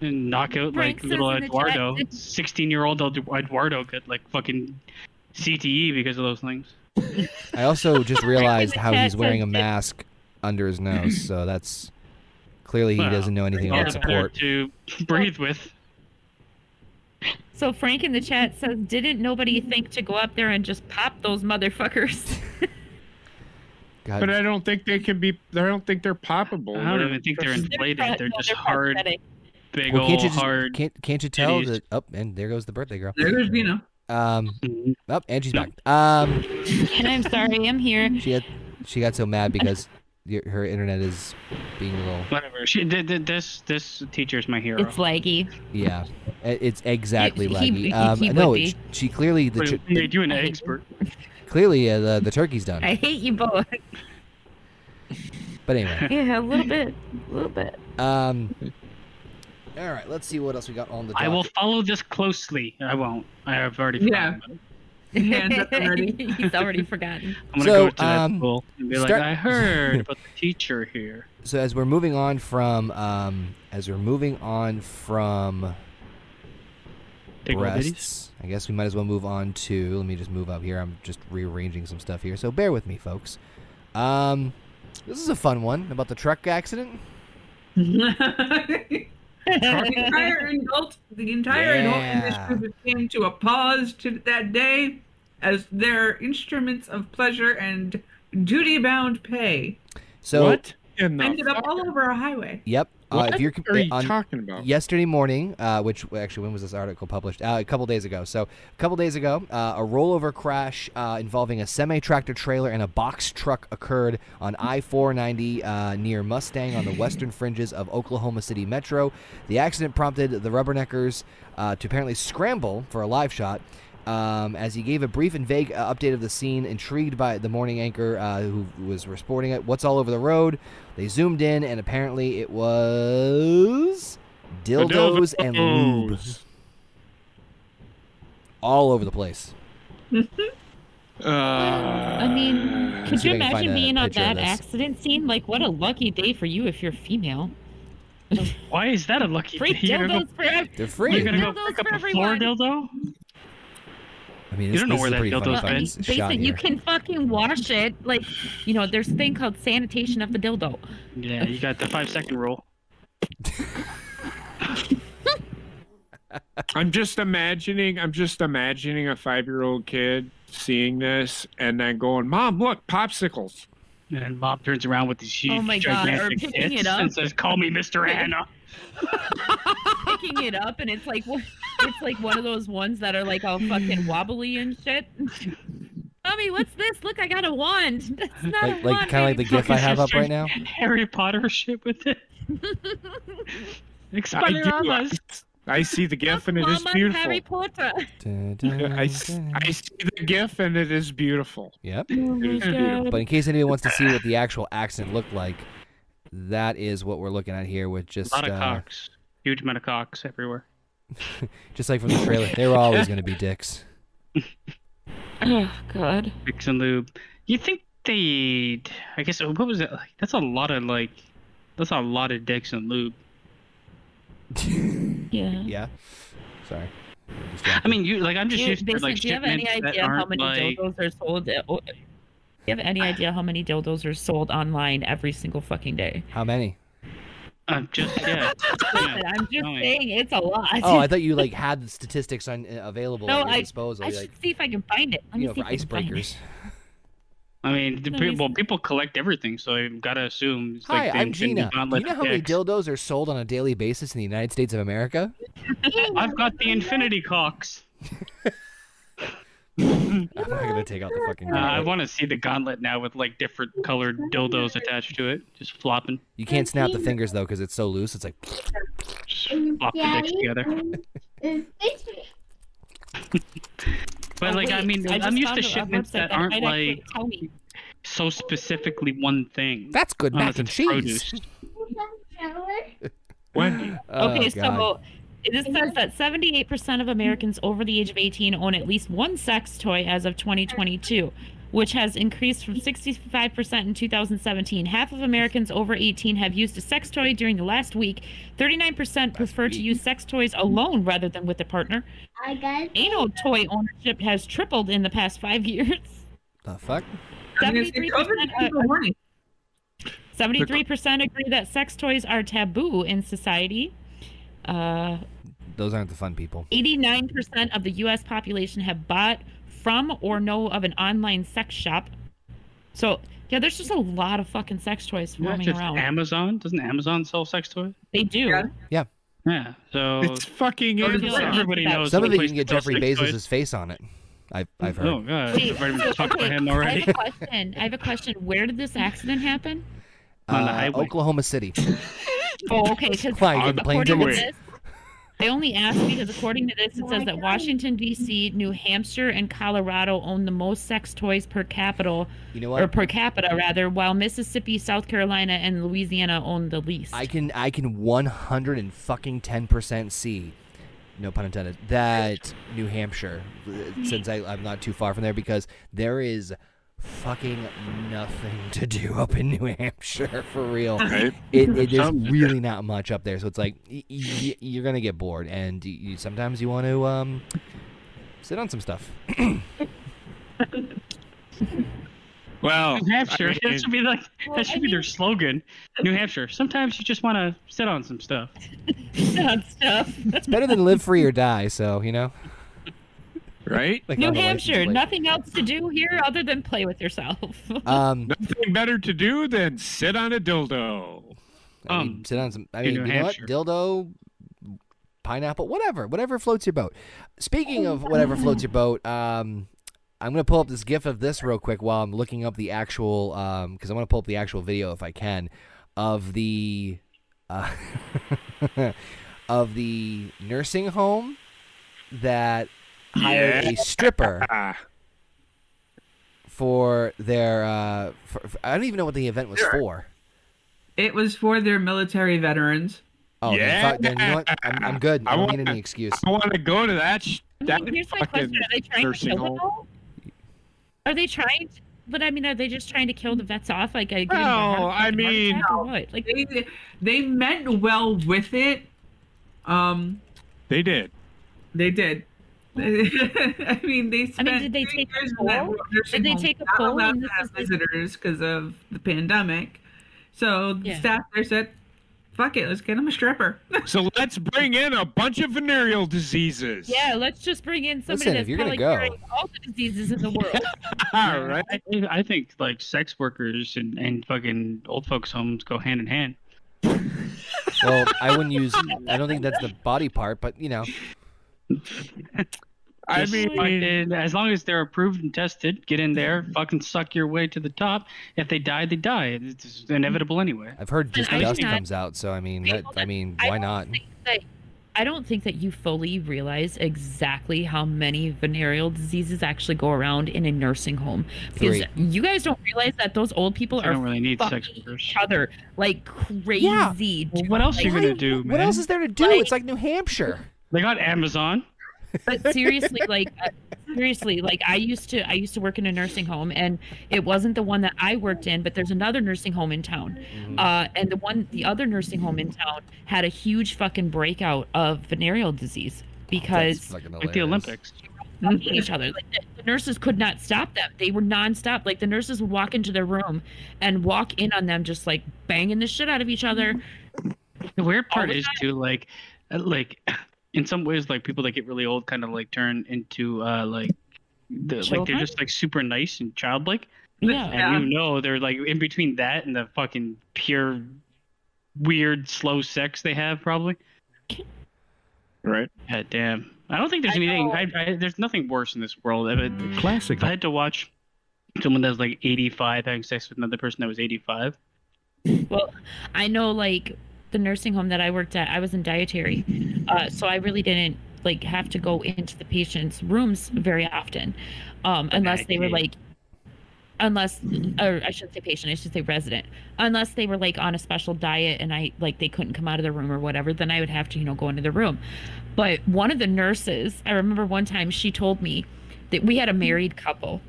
And knock out Frank like little in the chat Eduardo. Sixteen year old Eduardo got like fucking CTE because of those things. I also just realized how he's wearing a mask under his nose, so that's clearly he Well, doesn't know anything about support. to breathe with. So Frank in the chat says, "Didn't nobody think to go up there and just pop those motherfuckers?" God, But I don't think they can be. I don't think they're poppable. I don't They're- even think they're inflated. pro- They're just they're hard, prosthetic. big well, old can't you just, hard. can't can't you tell that? Oh, and there goes the birthday girl. There goes Dina. Um, oh, Angie's back. Um, and I'm sorry, I'm here. she had she got so mad because your, her internet is being a little Whatever. She did, did this. This teacher's my hero. It's laggy. yeah. It's exactly He- laggy. he- um, he would no, be. sh- she clearly the What ch- made you an I expert? clearly uh, the the turkey's done. I hate you both. But anyway, Yeah, a little bit, a little bit. um, all right. Let's see what else we got on the. I will docket. follow this closely. I won't. I have already Yeah. about it. Hands up already. He's already forgotten. I'm gonna So, go to that um, school and be start- like, I heard about the teacher here. So as we're moving on from um, as we're moving on from Tickle breasts, I guess we might as well move on to. Let me just move up here. I'm just rearranging some stuff here, so bear with me, folks. Um, this is a fun one about the truck accident. the entire adult, the entire adult Yeah. industry came to a pause to that day as their instruments of pleasure and duty-bound pay So what ended up all over a highway. yep. Uh, if you're are you on, talking about? yesterday morning, uh, which actually when was this article published? Uh, a couple days ago. So a couple days ago, uh, a rollover crash uh, involving a semi-tractor trailer and a box truck occurred on I-490 uh, near Mustang on the western fringes of Oklahoma City Metro. The accident prompted the Rubberneckers uh, to apparently scramble for a live shot. Um, as he gave a brief and vague uh, update of the scene, intrigued by the morning anchor uh, who was reporting it. What's all over the road? They zoomed in, and apparently it was dildos and lube all over the place. Uh, I mean, could you if I can find imagine being on that accident scene? Like, what a lucky day for you if you're female. Why is that a lucky Free thing? You're gonna dildos for They're go, free. you're gonna go Dildos pick up for a floor everyone. dildo? I mean, You don't know where where is a that pretty funny dildo's fucking been. s- Basically, shot you here. can fucking wash it. Like, you know, there's a thing called sanitation of the dildo. Yeah, you got the five second rule. I'm just imagining. I'm just imagining a five year old kid seeing this and then going, "Mom, look, popsicles." And then mom turns around with these huge, Oh my God, gigantic picking tits it up. and says, "Call me Mr. Anna." Picking it up, and it's like, one- it's like one of those ones that are like all fucking wobbly and shit. Mommy, what's this? Look, I got a wand. That's not like, a like wand. kind of like the baby. gif I have up right now. Harry Potter shit with it. I. Expelliarmus. I see the GIF and it is beautiful. Harry Potter. Dun, dun, I, s- dun. I see the GIF and it is beautiful. Yep. Oh my beautiful. But in case anyone wants to see what the actual accent looked like, that is what we're looking at here with just A lot of uh, cocks. Huge amount of cocks everywhere. just like from the trailer. They were always going to be dicks. Oh God. Dicks and lube. You think they? I guess what was it? Like, that's a lot of like. That's a lot of dicks and lube. Yeah. yeah. Sorry. I mean, you like. I'm just Do you, used to basically, like do you have any idea how many like. dildos are sold? uh, Do you have any idea how many dildos are sold online every single fucking day? How many? I'm just yeah. Listen, I'm just Tell me. saying it's a lot. Oh, I thought you like had the statistics on uh, available No, at your I- disposal, I like should see if I can find it. Let me you know, see for if I can find it. icebreakers. I mean, the No, people, he's- people collect everything, so I've got to assume. It's Hi, like the I'm Gina. Do you know how many dildos are sold on a daily basis in the United States of America? I've got the Infinity Cocks. I'm not gonna take out the fucking. Uh, I want to see the gauntlet now with like different colored dildos attached to it, just flopping, You can't snap the fingers though because it's so loose. It's like just flop the dicks together. But Oh, like, I mean, just I'm used to a- a shipments website that aren't like so specifically one thing. That's good unless mac and it's cheese. produce. Wendy. Oh, okay, God. so this says that 78% of Americans over the age of 18 own at least one sex toy as of 2022, which has increased from 65% in 2017. Half of Americans over 18 have used a sex toy during the last week. 39% prefer to use sex toys alone rather than with a partner. I got Anal toy ownership has tripled in the past five years. the fuck? I was gonna say, 73% uh, 73% agree that sex toys are taboo in society. Uh, Those aren't the fun people. 89% of the US population have bought from or know of an online sex shop. So, yeah, there's just a lot of fucking sex toys Not roaming just around. Amazon. Doesn't Amazon sell sex toys? they do. Yeah. Yeah. So It's fucking Or Amazon. Amazon. everybody Some knows. Some of it you can get Jeffrey sex toys. Bezos' face on it. I've, I've heard. Oh god, Wait, I've already so- been talking about him already. I have a question. I have a question. Where did this accident happen? on the Uh, highway. Oklahoma City. Oh, okay. Because Why, you getting plane according to this, I only asked because according to this, it says that Washington D.C., New Hampshire, and Colorado own the most sex toys per capita, You know or per capita rather, while Mississippi, South Carolina, and Louisiana own the least. I can I can 100 and fucking 10 percent see, no pun intended, that New Hampshire, since I, I'm not too far from there, because there is fucking nothing to do up in New Hampshire for real. Right? It, it there's really not much up there, so it's like y- y- you're gonna get bored, and you, you, sometimes you want to um sit on some stuff. Well, New Hampshire. I mean, that should be like Well, that should I be their slogan. New Hampshire. Sometimes you just want to sit on some stuff. sit on stuff. It's better than live free or die, so you know. Right? Like New on the license Hampshire, nothing else to do here other than play with yourself. Um, Nothing better to do than sit on a dildo. I mean, Um, sit on some. I mean, New you know what? Hampshire. Dildo, pineapple, whatever, whatever floats your boat. Speaking of whatever floats your boat, um, I'm gonna pull up this GIF of this real quick while I'm looking up the actual, um, because I want to pull up the actual video if I can, of the, uh, of the nursing home that hired a stripper for their. Uh, for, for- I don't even know what the event was Sure. for. It was for their military veterans. Oh, then, then you know what? I'm, I'm good. I I don't want- need any excuse. I want to go to that. Sh- that Here's my question: Are they trying to nursing kill them all? Are they trying? To, but I mean, are they just trying to kill the vets off? Like, I, Well, I mean- what? Like, They they meant well with it. Um, They did. they did. I mean, they spent. did they three take a years in poll? Did they take a not poll allowed to this have is visitors because of the pandemic. So the Yeah. staff there said, "Fuck it, let's get them a stripper." So let's bring in a bunch of venereal diseases. yeah, let's just bring in somebody Listen, if that's you're gonna probably go- carrying all the diseases in the world. All right. I, I think like sex workers and, and fucking old folks homes go hand in hand. Well, I wouldn't use. I don't think that's the body part, but you know, I Just mean, fucking- as long as they're approved and tested, get in there, fucking suck your way to the top. If they die, they die. It's inevitable anyway. I've heard just I dust not- comes out, so I mean, that, I mean, I why don't not? think that- I don't think that you fully realize exactly how many venereal diseases actually go around in a nursing home. Because Three. you guys don't realize that those old people I are don't really need sex fucking workers. each other like crazy. Well, what else are you Like, gonna do, man? What else is there to do? Like- it's like New Hampshire. They got Amazon. but seriously like uh, seriously like i used to i used to work in a nursing home and it wasn't the one that i worked in but there's another nursing home in town Mm-hmm. uh and the one the other nursing home in town had a huge fucking breakout of venereal disease because fucking Like the. Olympics. fucking each other like the, the nurses could not stop them they were nonstop like the nurses would walk into their room and walk in on them just like banging the shit out of each other The weird part the is too like, uh, like, in some ways, like people that get really old kind of like turn into uh like, the, like they're just like super nice and childlike, yeah and Yeah. you know they're like in between that and the fucking pure, weird slow sex they have probably. right? God damn. I don't think there's I anything. I, I, there's nothing worse in this world. If, it, Classic. if I had to watch someone that was like 85 having sex with another person that was 85, Well, I know like the nursing home that I worked at, I was in dietary. Uh, so I really didn't like have to go into the patient's rooms very often. Um, unless they were like unless or I shouldn't say patient, I should say resident. Unless they were like on a special diet and I like they couldn't come out of the room or whatever, then I would have to, you know, go into the room. But one of the nurses, I remember one time she told me that we had a married couple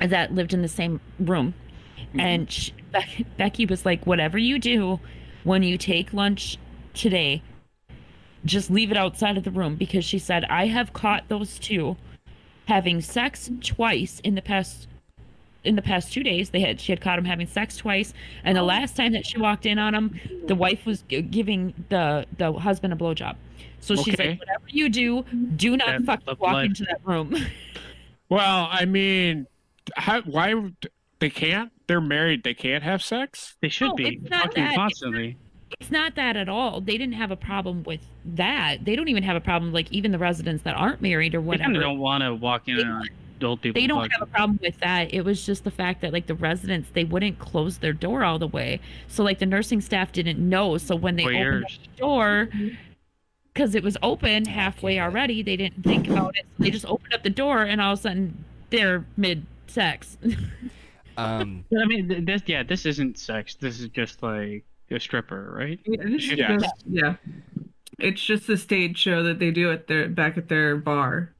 that lived in the same room. And she, Becky was like, whatever you do when you take lunch today, just leave it outside of the room. Because she said, I have caught those two having sex twice in the past in the past two days. They had she had caught him having sex twice. And the oh. last time that she walked in on him the wife was g- giving the the husband a blowjob. So she's Okay. like whatever you do do not That fucking walk life. into that room. Well, I mean, how, why would- they can't? They're married. They can't have sex. They should No, be it's not fucking that. Constantly. it's not that at all they didn't have a problem with that they don't even have a problem like even the residents that aren't married or whatever They don't want to walk in on adult people. they don't have a problem with that. It was just the fact that like the residents they wouldn't close their door all the way. So like the nursing staff didn't know. So when they opened the door because it was open halfway already, they didn't think about it. So they just opened up the door and all of a sudden they're mid sex. Um, I mean, this yeah, this isn't sex. This is just like a stripper, right? Yeah, this Yeah. just- yeah. It's just a stage show that they do at their back at their bar.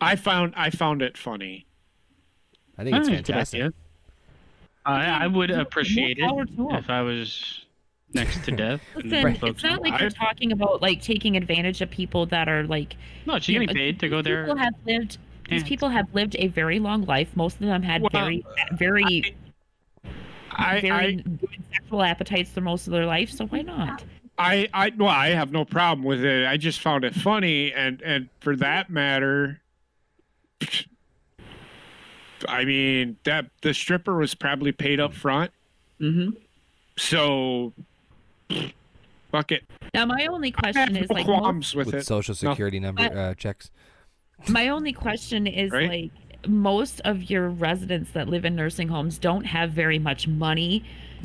I found I found it funny. I think it's good fantastic. idea. I I would appreciate it if I was next to death. Listen, folks it's not like I- we're talking about like taking advantage of people that are like no, she's you getting know, paid to go there. People have lived. These people have lived a very long life. Most of them had Well, very, very, I very I, good sexual appetites for most of their life. So why not? I I well, I have no problem with it. I just found it funny, and and for that matter, I mean that the stripper was probably paid up front, Mm-hmm. so fuck it. Now, my only I have question no is like, most, qualms with, With it. social security number uh, checks. My only question is Right? like, most of your residents that live in nursing homes don't have very much money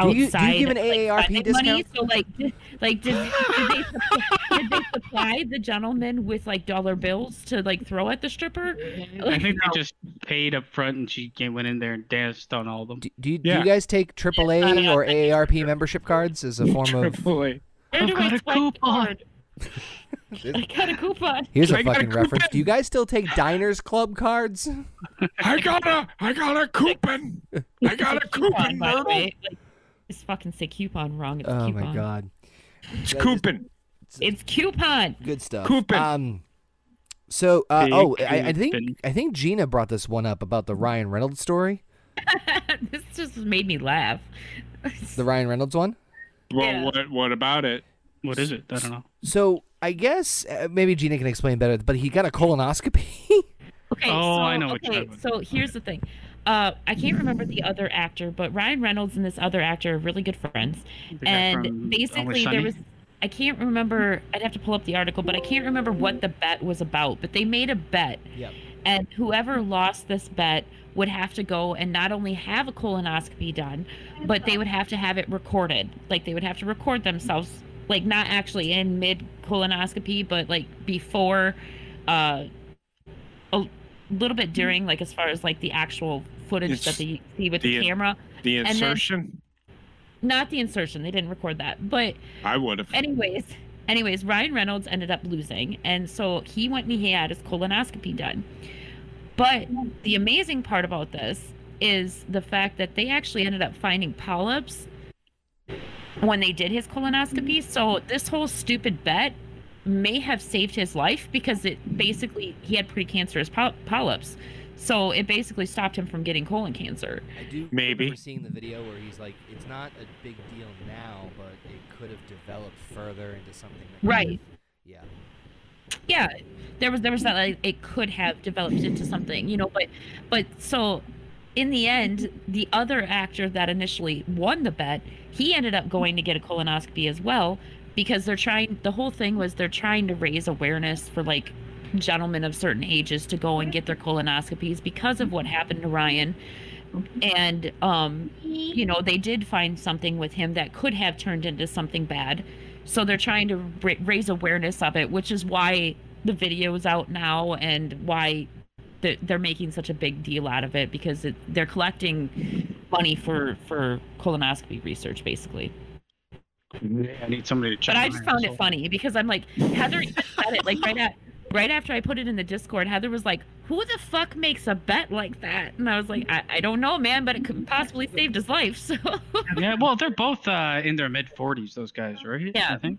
Do you- do you outside give an of, like, AARP money. So like, did, like did, did, they supply, did they supply the gentleman with like dollar bills to like throw at the stripper? I think they just paid up front, and she came, went in there and danced on all of them. Do, do, you, do you guys take AAA or AARP membership cards as a form of? Triple A. Where I've do I got a coupon. card? I got a coupon. Here's a I got a fucking reference. Do you guys still take Diners Club cards? I got a I got a coupon. I got a coupon, coupon, by the Myrtle. Like, it's fucking say coupon wrong. It's Oh coupon. my god, It's That is- coupon. It's coupon. good stuff. Coupon. Um, so uh, Big oh, I, I think. I think Gina brought this one up about the Ryan Reynolds story. this just made me laugh. The Ryan Reynolds one. Well, Yeah. what what about it? What is it? I don't know. So I guess uh, maybe Gina can explain better, but he got a colonoscopy. Okay, Oh, so, I know what you're okay, talking so here's the thing. Uh, I can't remember the other actor, but Ryan Reynolds and this other actor are really good friends. The and basically, there was I can't remember. I'd have to pull up the article, but I can't remember what the bet was about. But they made a bet, Yep. and whoever lost this bet would have to go and not only have a colonoscopy done, but they would have to have it recorded. Like they would have to record themselves, like not actually in mid colonoscopy, but like before, uh, a little bit during, like as far as like the actual footage It's that they see with the the- camera. The then- insertion? Not the insertion. They didn't record that, but I would have. anyways anyways ryan reynolds ended up losing and so he went and he had his colonoscopy done but the amazing part about this is the fact that they actually ended up finding polyps when they did his colonoscopy mm-hmm. so this whole stupid bet may have saved his life because it basically he had precancerous poly- polyps so it basically stopped him from getting colon cancer I do Maybe. remember seeing the video where he's like, "It's not a big deal now, but it could have developed further into something." That Right. have- Yeah. yeah there was there was that like it could have developed into something you know but but so in the end the other actor that initially won the bet he ended up going to get a colonoscopy as well because they're trying the whole thing was they're trying to raise awareness for like gentlemen of certain ages to go and get their colonoscopies because of what happened to Ryan. And um you know they did find something with him that could have turned into something bad. So they're trying to ra- raise awareness of it which is why the video is out now and why they're, they're making such a big deal out of it because it, they're collecting money for for colonoscopy research, basically. I need somebody to check. But I just found it funny because I'm like, Heather said it like right at right after I put it in the Discord. Heather was like, "Who the fuck makes a bet like that?" And I was like, "I, I don't know, man, but it could possibly saved his life." So yeah, well, they're both uh, in their mid 40s, those guys, right? Yeah. I think.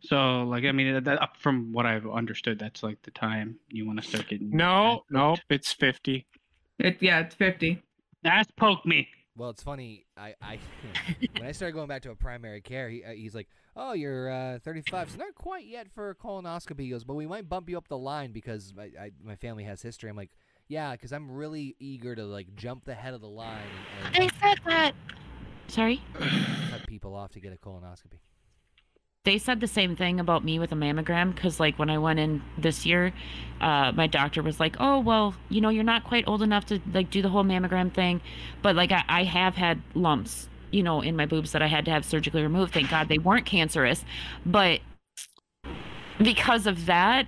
So, like, I mean, that, from what I've understood, that's like the time you want to start getting. No, no, it's 50. It yeah, it's fifty. Ass poke me. Well, it's funny. I, I when I started going back to a primary care, he, uh, he's like, "Oh, you're uh, 35, so not quite yet for a colonoscopy." He goes, "But we might bump you up the line because my I, my family has history." I'm like, "Yeah, because I'm really eager to like jump the head of the line and, and said that. Sorry. cut people off to get a colonoscopy." They said the same thing about me with a mammogram because like when i went in this year uh, my doctor was like oh well you know you're not quite old enough to like do the whole mammogram thing but like i, I have had lumps you know in my boobs that i had to have surgically removed. Thank god they weren't cancerous. But because of that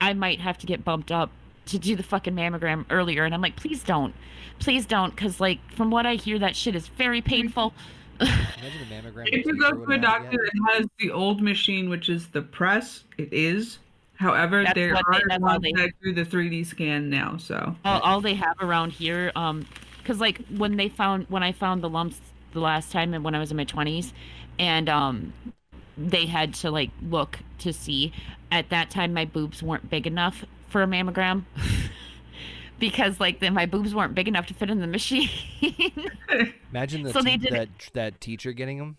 i might have to get bumped up to do the fucking mammogram earlier and i'm like please don't. Please don't because like from what i hear that shit is very painful Imagine a mammogram. If you go to a doctor that has the old machine, which is the press, it is. However, That's there what they- are that's all ones they- that do the 3D scan now. So all, all they have around here um because like when they found when i found the lumps the last time and when i was in my 20s and um they had to like look to see at that time my boobs weren't big enough for a mammogram because like the, my boobs weren't big enough to fit in the machine Imagine the So te- did that that teacher getting them.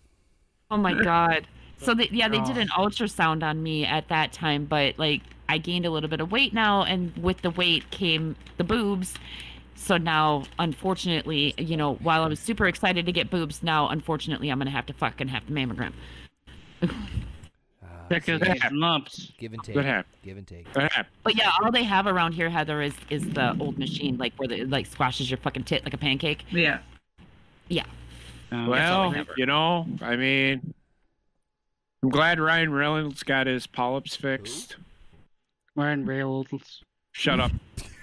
oh my god so they, yeah they did Oh. an ultrasound on me at that time but like i gained a little bit of weight now and with the weight came the boobs so now unfortunately you know while i was super excited to get boobs now unfortunately i'm gonna have to fucking have the mammogram Check see, those lumps. give and take. Good hap. Give and take. Good hap. but yeah all they have around here heather is is the old machine like where the like squashes your fucking tit like a pancake yeah, Uh, Well, you know, I mean, I'm glad Ryan Reynolds got his polyps fixed. Ryan Reynolds. Shut up.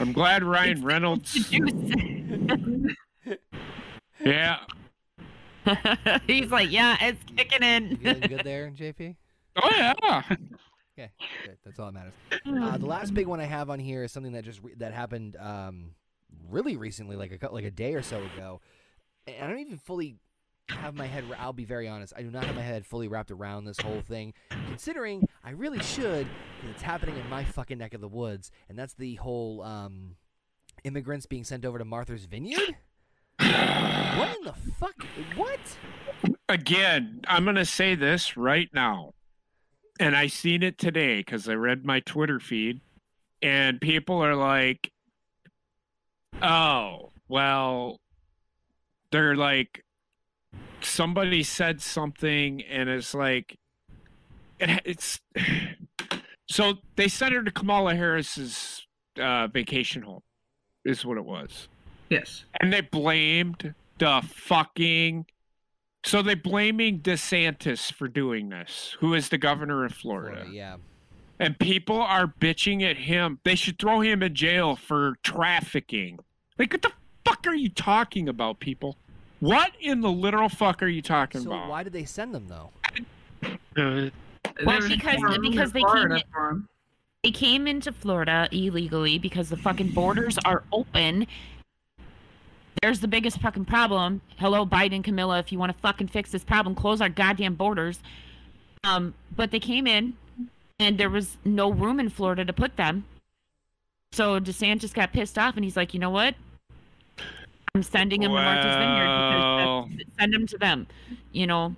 I'm glad Ryan Reynolds. Yeah. he's like yeah it's kicking in feeling good there, JP? Oh yeah. Okay, good. That's all that matters. Uh, the last big one I have on here is something that just re- that happened um, really recently, like a like a day or so ago. And I don't even fully have my head. I'll be very honest. I do not have my head fully wrapped around this whole thing, considering I really should. 'cause it's happening in my fucking neck of the woods, and that's the whole um, immigrants being sent over to Martha's Vineyard. What in the fuck? What? Again, I'm gonna say this right now, and I seen it today because I read my Twitter feed, and people are like, "Oh, well," they're like, somebody said something, and it's like, it, it's so they sent her to Kamala Harris's uh, vacation home, is what it was yes. and they blamed the fucking so they blaming DeSantis for doing this, who is the governor of Florida. Florida, yeah. And people are bitching at him. They should throw him in jail for trafficking. Like what the fuck are you talking about, people? What in the literal fuck are you talking So about? why did they send them though? Uh, Well, because- because they Florida can't- for 'em. they came into Florida illegally because the fucking borders are open. There's the biggest fucking problem. Hello, Biden, Kamala, if you want to fucking fix this problem, close our goddamn borders. Um, but they came in, and there was no room in Florida to put them. So DeSantis got pissed off, and he's like, you know what? I'm sending him to Martha's Vineyard because send him to them. You know,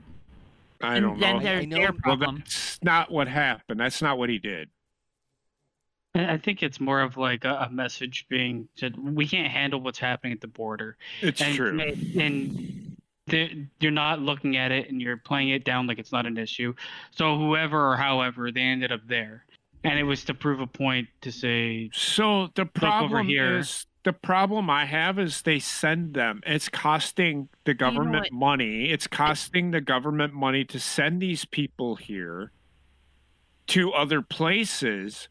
I don't then know. I know- their well, Well, that's not what happened. That's not what he did. I I think it's more of like a, a message being said. We can't handle what's happening at the border. It's and, true. And the- you're not looking at it and you're playing it down like it's not an issue. So whoever or however they ended up there, and it was to prove a point to say So the over problem here. is the problem I have is they send them. It's costing the know government what? money. It's costing the government money to send these people here to other places.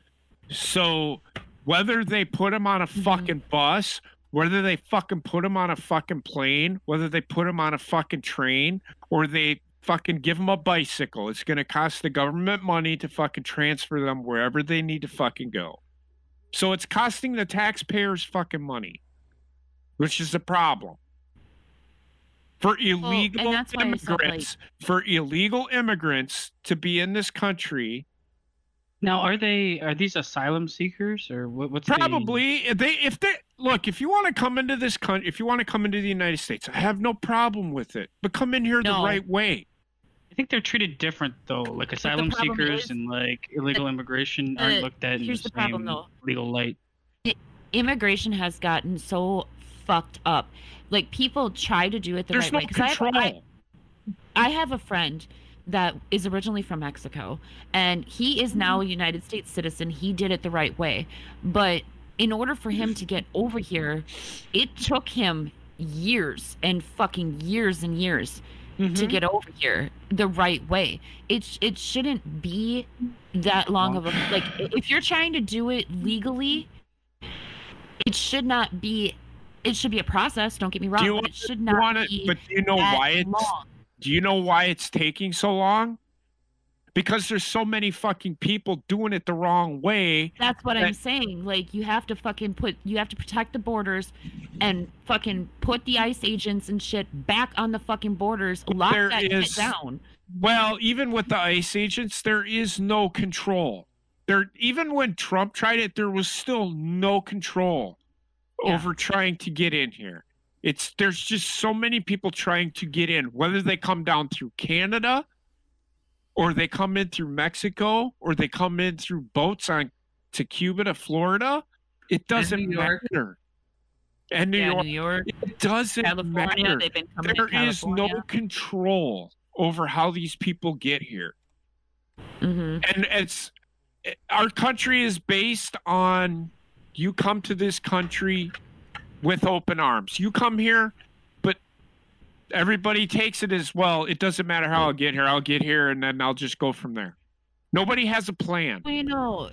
So whether they put them on a Mm-hmm. fucking bus, whether they fucking put them on a fucking plane, whether they put them on a fucking train, or they fucking give them a bicycle, it's going to cost the government money to fucking transfer them wherever they need to fucking go. So it's costing the taxpayers fucking money, which is a problem. For illegal that's why I said, like- immigrants, for illegal immigrants to be in this country, Now, are they are these asylum seekers or what, what's the- Probably if they if they look if you want to come into this country if you want to come into the United States I have no problem with it but come in here the right way I think they're treated different though. Like asylum seekers is- and like illegal immigration uh, aren't looked at in here's the the problem, same though. legal light. Immigration has gotten so fucked up. Like people try to do it the there's right no way. 'Cause I have- control I, I have a friend that is originally from Mexico and he is now a United States citizen. He did it the right way. But in order for him to get over here, it took him years and fucking years and years to Mm-hmm. get over here the right way. It it shouldn't be that long of a like if you're trying to do it legally, it should not be it should be a process, don't get me wrong, do you want it should you not want it be but do you know why it's long. Do you know why it's taking so long because there's so many fucking people doing it the wrong way That's what that- I'm saying. Like you have to fucking put you have to protect the borders and fucking put the ICE agents and shit back on the fucking borders. Lock there that is- shit down. Well, even with the ICE agents, there is no control. There, even when Trump tried it, there was still no control Yeah. over trying to get in here. It's there's just so many people trying to get in, whether they come down through Canada, or they come in through Mexico, or they come in through boats on to Cuba to Florida. It doesn't York. matter. And New yeah, York, New York, it doesn't California, matter. they've been coming There is no control over how these people get here Mhm. and it's our country is based on you come to this country with open arms you come here but everybody takes it as well it doesn't matter how i'll get here i'll get here and then i'll just go from there nobody has a plan you know,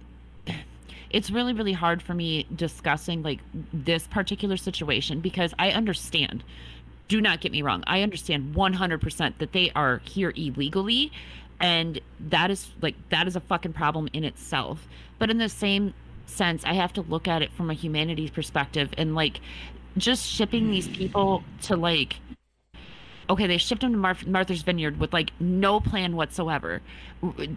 it's really, really hard for me discussing like this particular situation because I understand. Do not get me wrong. I understand 100% that they are here illegally and that is like that is a fucking problem in itself. But in the same sense, I have to look at it from a humanities perspective and like just shipping these people to like okay, they shipped them to Mar- Martha's Vineyard with like no plan whatsoever.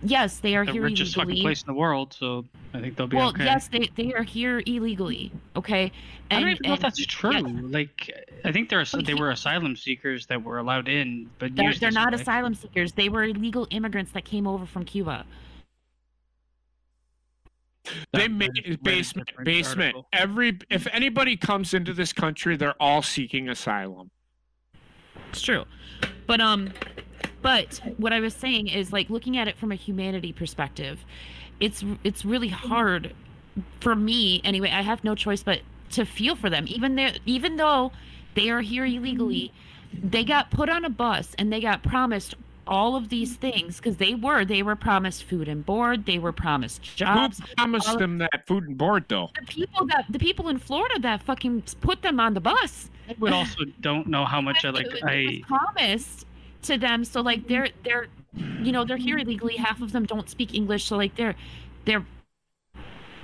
Yes, they are The here richest fucking illegally. place in the world, so I think they'll be Well, okay. yes, they, they are here illegally. Okay, I don't even know if that's true. yeah, Like, I think they're they were asylum seekers that were allowed in, but they're, they're not way. asylum seekers. They were illegal immigrants that came over from Cuba. They That- made that is basement different basement article. every if anybody comes into this country they're all seeking asylum It's true, but um, but what I was saying is like looking at it from a humanity perspective, it's it's really hard for me anyway. I have no choice but to feel for them, even though even though they are here illegally, they got put on a bus and they got promised all of these things because they were they were promised food and board, they were promised jobs. who promised all- them that food and board though The people that the people in Florida that fucking put them on the bus. I would also don't know how much I like. it I was promised to them so like they're they're you know they're here illegally half of them don't speak english so like they're they're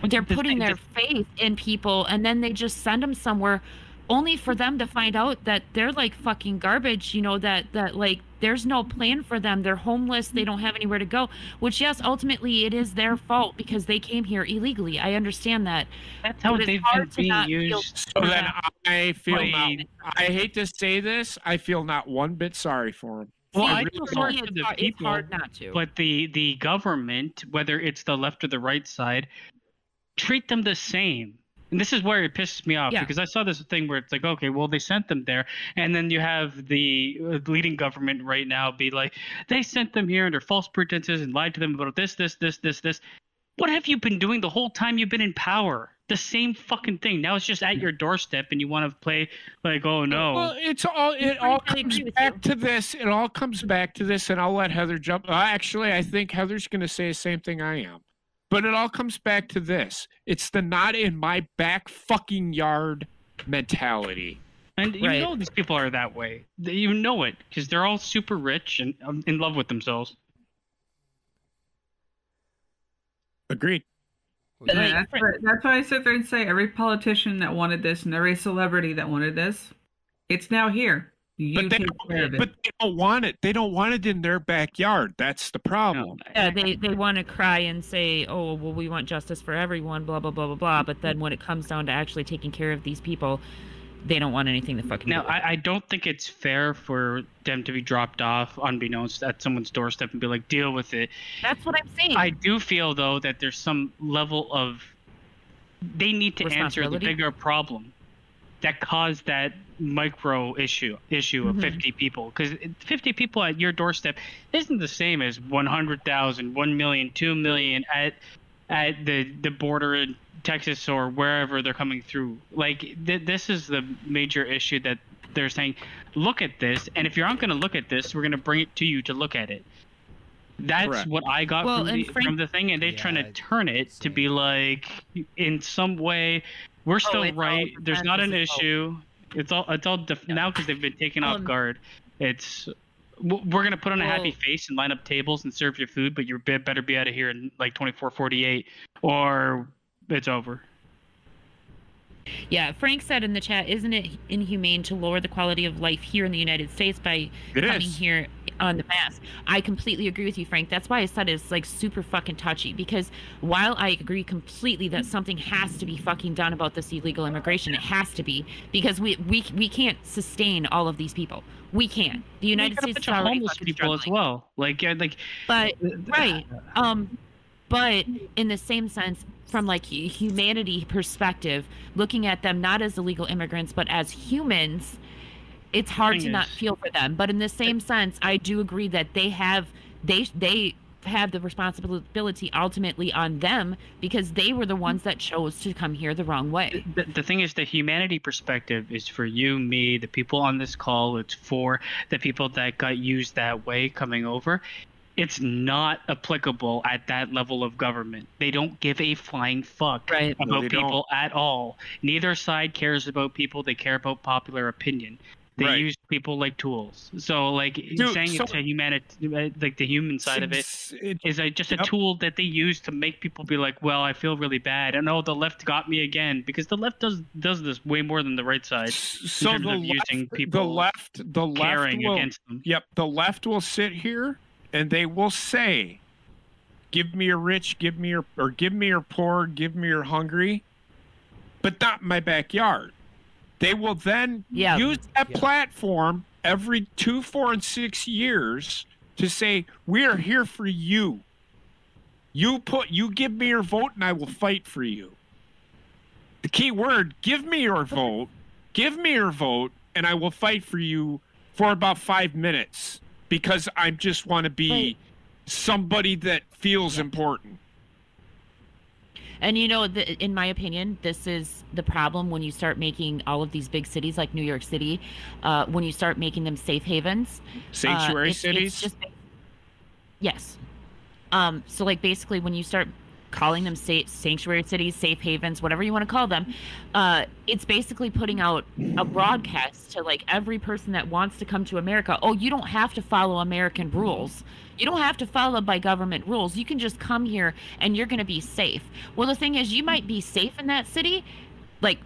they're The putting thing- their the- faith in people and then they just send them somewhere only for them to find out that they're like fucking garbage you know that that like there's no plan for them they're homeless they don't have anywhere to go which yes ultimately it is their fault because they came here illegally i understand that that's how it's they've hard been to being not feel- used. so then Yeah. i feel not, i hate to say this i feel not one bit sorry for them Well, See, I feel sorry for the hard- it's people, hard not to But the the government, whether it's the left or the right side, treat them the same. And this is where it pisses me off Yeah. because I saw this thing where it's like, okay, well they sent them there, and then you have the uh, leading government right now be like, they sent them here under false pretenses and lied to them about this, this, this, this, this. What have you been doing the whole time you've been in power? The same fucking thing. Now it's just at your doorstep, and you want to play like, oh no. Well, it's all it all comes back to this. It all comes back to this, and I'll let Heather jump. Uh, actually, I think Heather's going to say the same thing I am. But it all comes back to this: it's the not in my back fucking yard mentality. And you Right. know these people are that way. They, you know it because they're all super rich and um, in love with themselves. Agreed. But, Yeah, like, that's, for- why, that's why I sit there and say every politician that wanted this and every celebrity that wanted this, it's now here. You But they, take care of don't, but they don't want it. They don't want it in their backyard. That's the problem. No, Yeah, they, they want to cry and say, oh, well, we want justice for everyone, blah, blah, blah, blah, blah. But then when it comes down to actually taking care of these people, they don't want anything to fucking Now, do. with it. I, I don't think it's fair for them to be dropped off unbeknownst at someone's doorstep and be like, deal with it. That's what I'm saying. I do feel, though, that there's some level of. They need to answer the bigger problem that caused that micro issue issue of Mhm. 50 people because 50 people at your doorstep isn't the same as 100,000 1 million 2 million at at the the border in Texas or wherever they're coming through like th- this is the major issue that they're saying look at this and if you aren't going to look at this we're going to bring it to you to look at it that's Correct. what I got Well, from, the, Frank- from the thing and they're trying to turn it to be like in some way we're still Oh, it's all right. There's not an pretend, this all- issue. It's all it's all def- Yeah. now because they've been taken off Um, guard. It's we're gonna put on a happy face and line up tables and serve your food but you be- better be out of here in like 24 48 or it's over Yeah, Frank said in the chat, isn't it inhumane to lower the quality of life here in the United States by It coming is. here on the mass? I completely agree with you, Frank. That's why I said it's like super fucking touchy because while I agree completely that something has to be fucking done about this illegal immigration, it has to be because we we we can't sustain all of these people. We can't. The United You got a States bunch is of already homeless fucking people as well like yeah, like But right, um, but in the same sense, from like humanity perspective, looking at them not as illegal immigrants but as humans, it's hard to not feel for them. But in the same sense, I do agree that they have they they have the responsibility ultimately on them because they were the ones that chose to come here the wrong way. the, the thing is the humanity perspective is for you me the people on this call it's for the people that got used that way coming over it's not applicable at that level of government they don't give a flying fuck Right. about they don't. people at all neither side cares about people they care about popular opinion they Right. use people like tools so like saying so- it's a humanity uh, like the human side of it It's- it- is a, just a Yep. tool that they use to make people be like, well, I feel really bad, and oh, the left got me again because the left does does this way more than the right side, so terms the of left, using the people left, the left caring will, against them. Yep, the left will sit here and they will say, "Give me your rich, give me your or give me your poor, give me your hungry," but not in my backyard. They will then Yeah. use that Yeah. platform every two, four, and six years to say, "We are here for you. You put, you give me your vote, and I will fight for you." The key word: give me your vote. Give me your vote, and I will fight for you for about five minutes because I just want to be Right. somebody that feels important. And you know, the, in my opinion, this is the problem when you start making all of these big cities like New York City, uh, when you start making them safe havens. uh, Sanctuary it's- it's cities. just- yes. Um, so, like, basically, when you start calling them safe, sanctuary cities, safe havens, whatever you want to call them, uh, it's basically putting out a broadcast to like every person that wants to come to America. Oh, you don't have to follow American rules. You don't have to follow by government rules. You can just come here and you're going to be safe. Well, the thing is, you might be safe in that city, like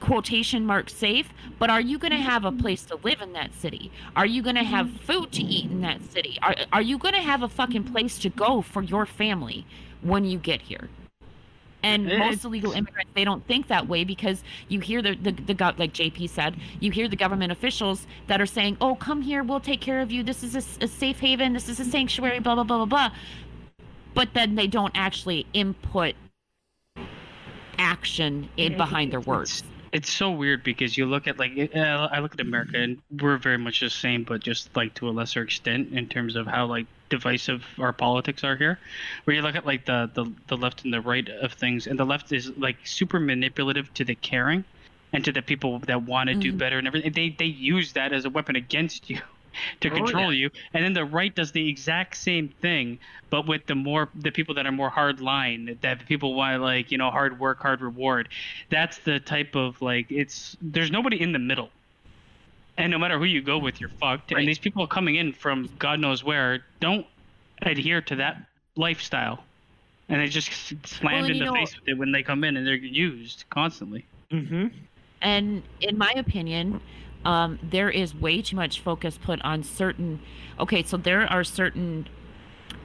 quotation mark safe, but are you going to have a place to live in that city? Are you going to have food to eat in that city? Are, are you going to have a fucking place to go for your family when you get here? And most illegal immigrants, they don't think that way because you hear the, the, the, gov- like JP said, you hear the government officials that are saying, oh, come here, we'll take care of you. This is a safe haven. This is a sanctuary, blah, blah, blah, blah, blah. But then they don't actually input action in behind their words. It's so weird because you look at like uh, I look at America and we're very much the same, but just like to a lesser extent in terms of how like divisive our politics are here. Where you look at like the the, the left and the right of things, and the left is like super manipulative to the caring, and to the people that want to do Mhm. better and everything. They they use that as a weapon against you. to Oh, control you, and then the right does the exact same thing, but with the more the people that are more hard line, that people want like you know hard work, hard reward. That's the type of like it's there's nobody in the middle, and no matter who you go with, you're fucked. Right. And these people coming in from God knows where don't adhere to that lifestyle, and they just slammed and in the know- face with it when they come in, and they're used constantly. Mm-hmm. And in my opinion, um, there is way too much focus put on certain. Okay, so there are certain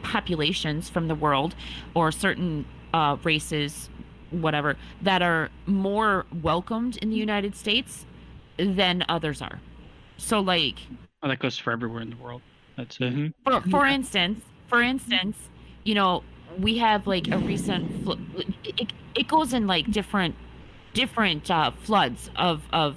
populations from the world or certain uh, races, whatever, that are more welcomed in the United States than others are. So, like, Oh, that goes for everywhere in the world. That's it. Mhm. for for instance, for instance, you know, we have like a recent fl- it, it goes in like different different uh, floods of of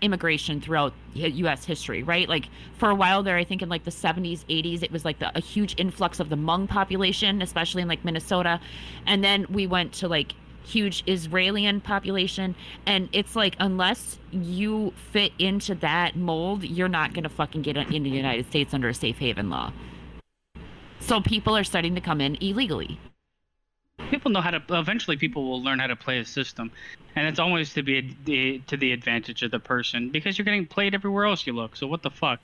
immigration throughout U.S. history, right? Like for a while there, I think in like the 70s, 80s, it was like the, a huge influx of the Hmong population, especially in like Minnesota, and then we went to like huge Israeli population, and it's like unless you fit into that mold, you're not gonna fucking get in- the United States under a safe haven law. So people are starting to come in illegally. people know how to eventually people will learn how to play a system and it's always to be the, to the advantage of the person because you're getting played everywhere else you look so what the fuck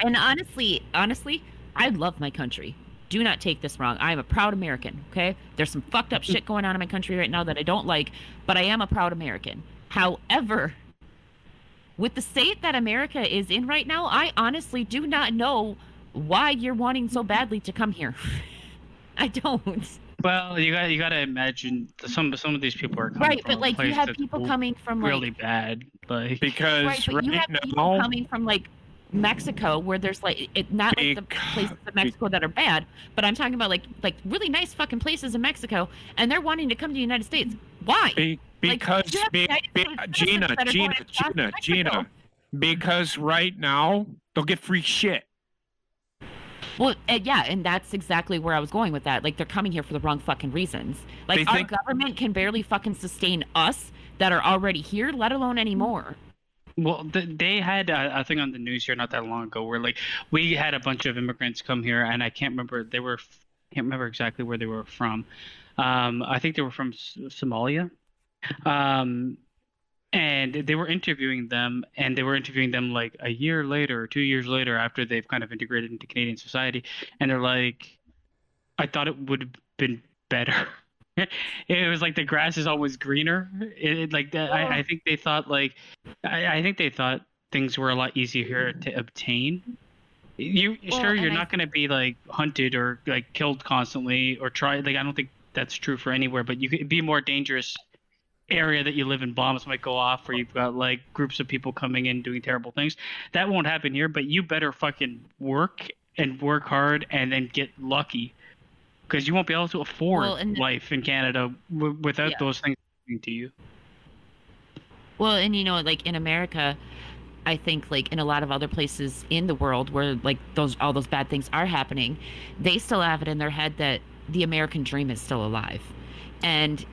And honestly, honestly, I love my country. Do not take this wrong. I am a proud American, okay? There's some fucked up shit going on in my country right now that I don't like, but I am a proud American. However, with the state that America is in right now, I honestly do not know why you're wanting so badly to come here. I don't. well you got you got to imagine some some of these people are coming Right, from but a like you have people coming from like really bad like Because right, but right, you have people coming from like Mexico where there's like it not like the places of Mexico that are bad, but I'm talking about like like really nice fucking places in Mexico and they're wanting to come to the United States. Why? be, because have be, be, Gina, that are going Gina, Gina, Gina, because right now they'll get free shit. Well, uh, yeah, and that's exactly where I was going with that. Like they're coming here for the wrong fucking reasons. Like They our think- government can barely fucking sustain us that are already here, let alone anymore. Well, they had a, thing on the news here not that long ago where like we had a bunch of immigrants come here, and I can't remember they were can't remember exactly where they were from. Um, I think they were from Somalia, um, and they were interviewing them, and they were interviewing them like a year later or two years later after they've kind of integrated into Canadian society, and they're like, I thought it would have been better. it was like the grass is always greener. It, it- like that. I, I think they thought like, I, I think they thought things were a lot easier here to obtain. You Well, sure you're I- not going to be like hunted or like killed constantly or try like I don't think that's true for anywhere, but you could be more dangerous area that you live in bombs might go off where you've got like groups of people coming in doing terrible things that won't happen here but you better fucking work and work hard and then get lucky because you won't be able to afford Well, and- life in canada w- without Yeah. those things happening to you Well, and you know, like in America, I think like in a lot of other places in the world where like those all those bad things are happening, they still have it in their head that the American dream is still alive. And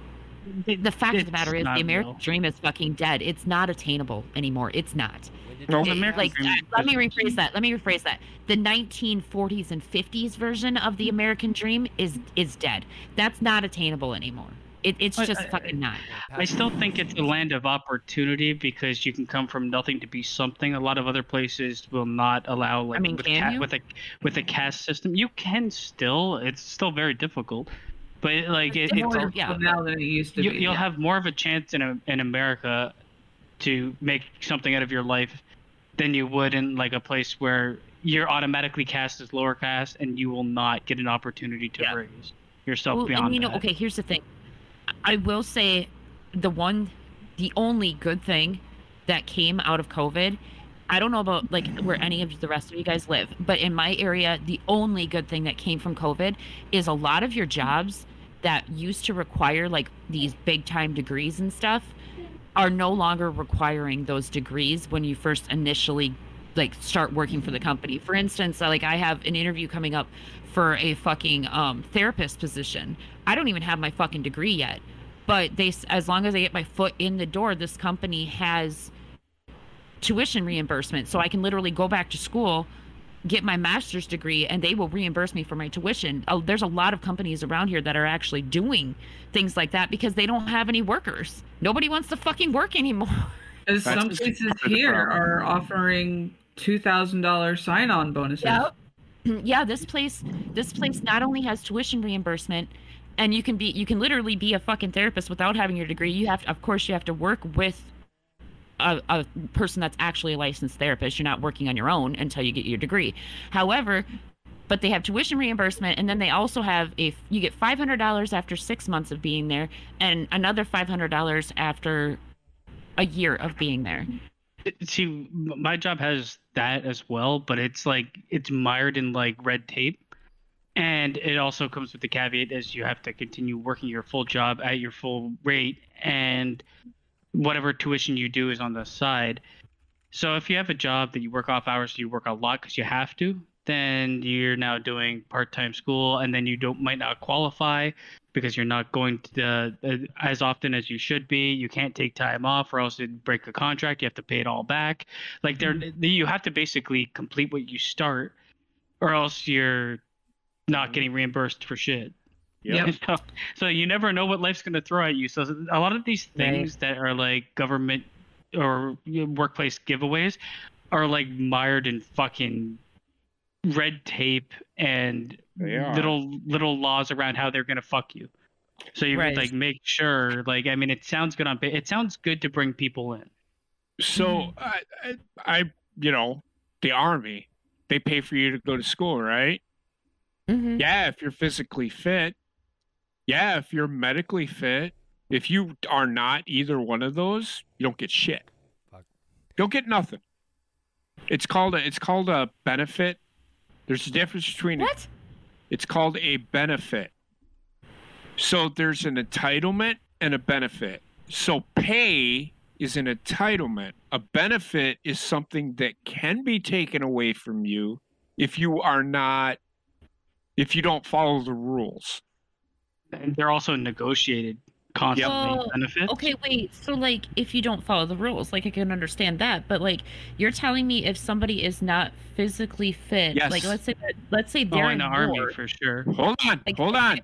the, fact of the matter is the American real. dream is fucking dead. It's not attainable anymore. It's not. No, The It- American like dream uh, let me rephrase that. Let me rephrase that. The 1940s and 50s version of the American dream is is dead. That's not attainable anymore. It, it's I- just I- fucking not. I still think it's a land of opportunity because you can come from nothing to be something. A lot of other places will not allow like mean, with, can ca- you? with a with a caste system. You can still. It's still very difficult, but like it, It's it's more- yeah, now than it used to you, be. you'll yeah. have more of a chance in a, in America to make something out of your life than you would in like a place where you're automatically cast as lower caste and you will not get an opportunity to Yeah. raise yourself Well, beyond and you know, that. okay, here's the thing. I will say the one the only good thing that came out of COVID, I don't know about like where any of the rest of you guys live, but in my area, the only good thing that came from COVID is a lot of your jobs that used to require like these big time degrees and stuff are no longer requiring those degrees when you first initially like start working for the company. For instance, like I have an interview coming up for a fucking um, therapist position. I don't even have my fucking degree yet, but they as long as I get my foot in the door, this company has tuition reimbursement, so I can literally go back to school, get my master's degree, and they will reimburse me for my tuition. Oh, there's a lot of companies around here that are actually doing things like that because they don't have any workers. Nobody wants to fucking work anymore. And That's some places part of the here are offering two thousand dollars sign-on bonuses. Yep. yeah, this place this place not only has tuition reimbursement and you can be you can literally be a fucking therapist without having your degree. You have to, of course you have to work with a, a person that's actually a licensed therapist. You're not working on your own until you get your degree. However, but they have tuition reimbursement and then they also have if you get $500 after 6 months of being there and another $500 after a year of being there. See, my job has that as well, but it's like it's mired in like red tape. And it also comes with the caveat as you have to continue working your full job at your full rate and whatever tuition you do is on the side. So if you have a job that you work off hours, you work a lot because you have to, then you're now doing part-time school and then you don't might not qualify because you're not going to the, uh, as often as you should be. You can't take time off or else you break a contract. You have to pay it all back. Like there, mm-hmm. you have to basically complete what you start, or else you're not mm-hmm. getting reimbursed for shit. Yep. so, so you never know what life's going to throw at you. So a lot of these Right. things that are like government or workplace giveaways are like mired in fucking red tape and little little laws around how they're going to fuck you. So you Right. like make sure like I mean it sounds good on pa- it sounds good to bring people in. So I, I, I, you know, the army, they pay for you to go to school, right? Mhm. Yeah, if you're physically fit. Yeah, if you're medically fit. If you are not either one of those, you don't get shit. Fuck. You don't get nothing. It's called a it's called a benefit. There's a difference between What? it's called a benefit. So there's an entitlement and a benefit. So pay is an entitlement. A benefit is something that can be taken away from you if you are not if you don't follow the rules. And they're also negotiated constantly Well, benefits. Okay, wait. So like if you don't follow the rules, like I can understand that, but like you're telling me if somebody is not physically fit, Yes. like let's say that let's say Oh, they're in the in army for sure. Hold on, Like, hold on.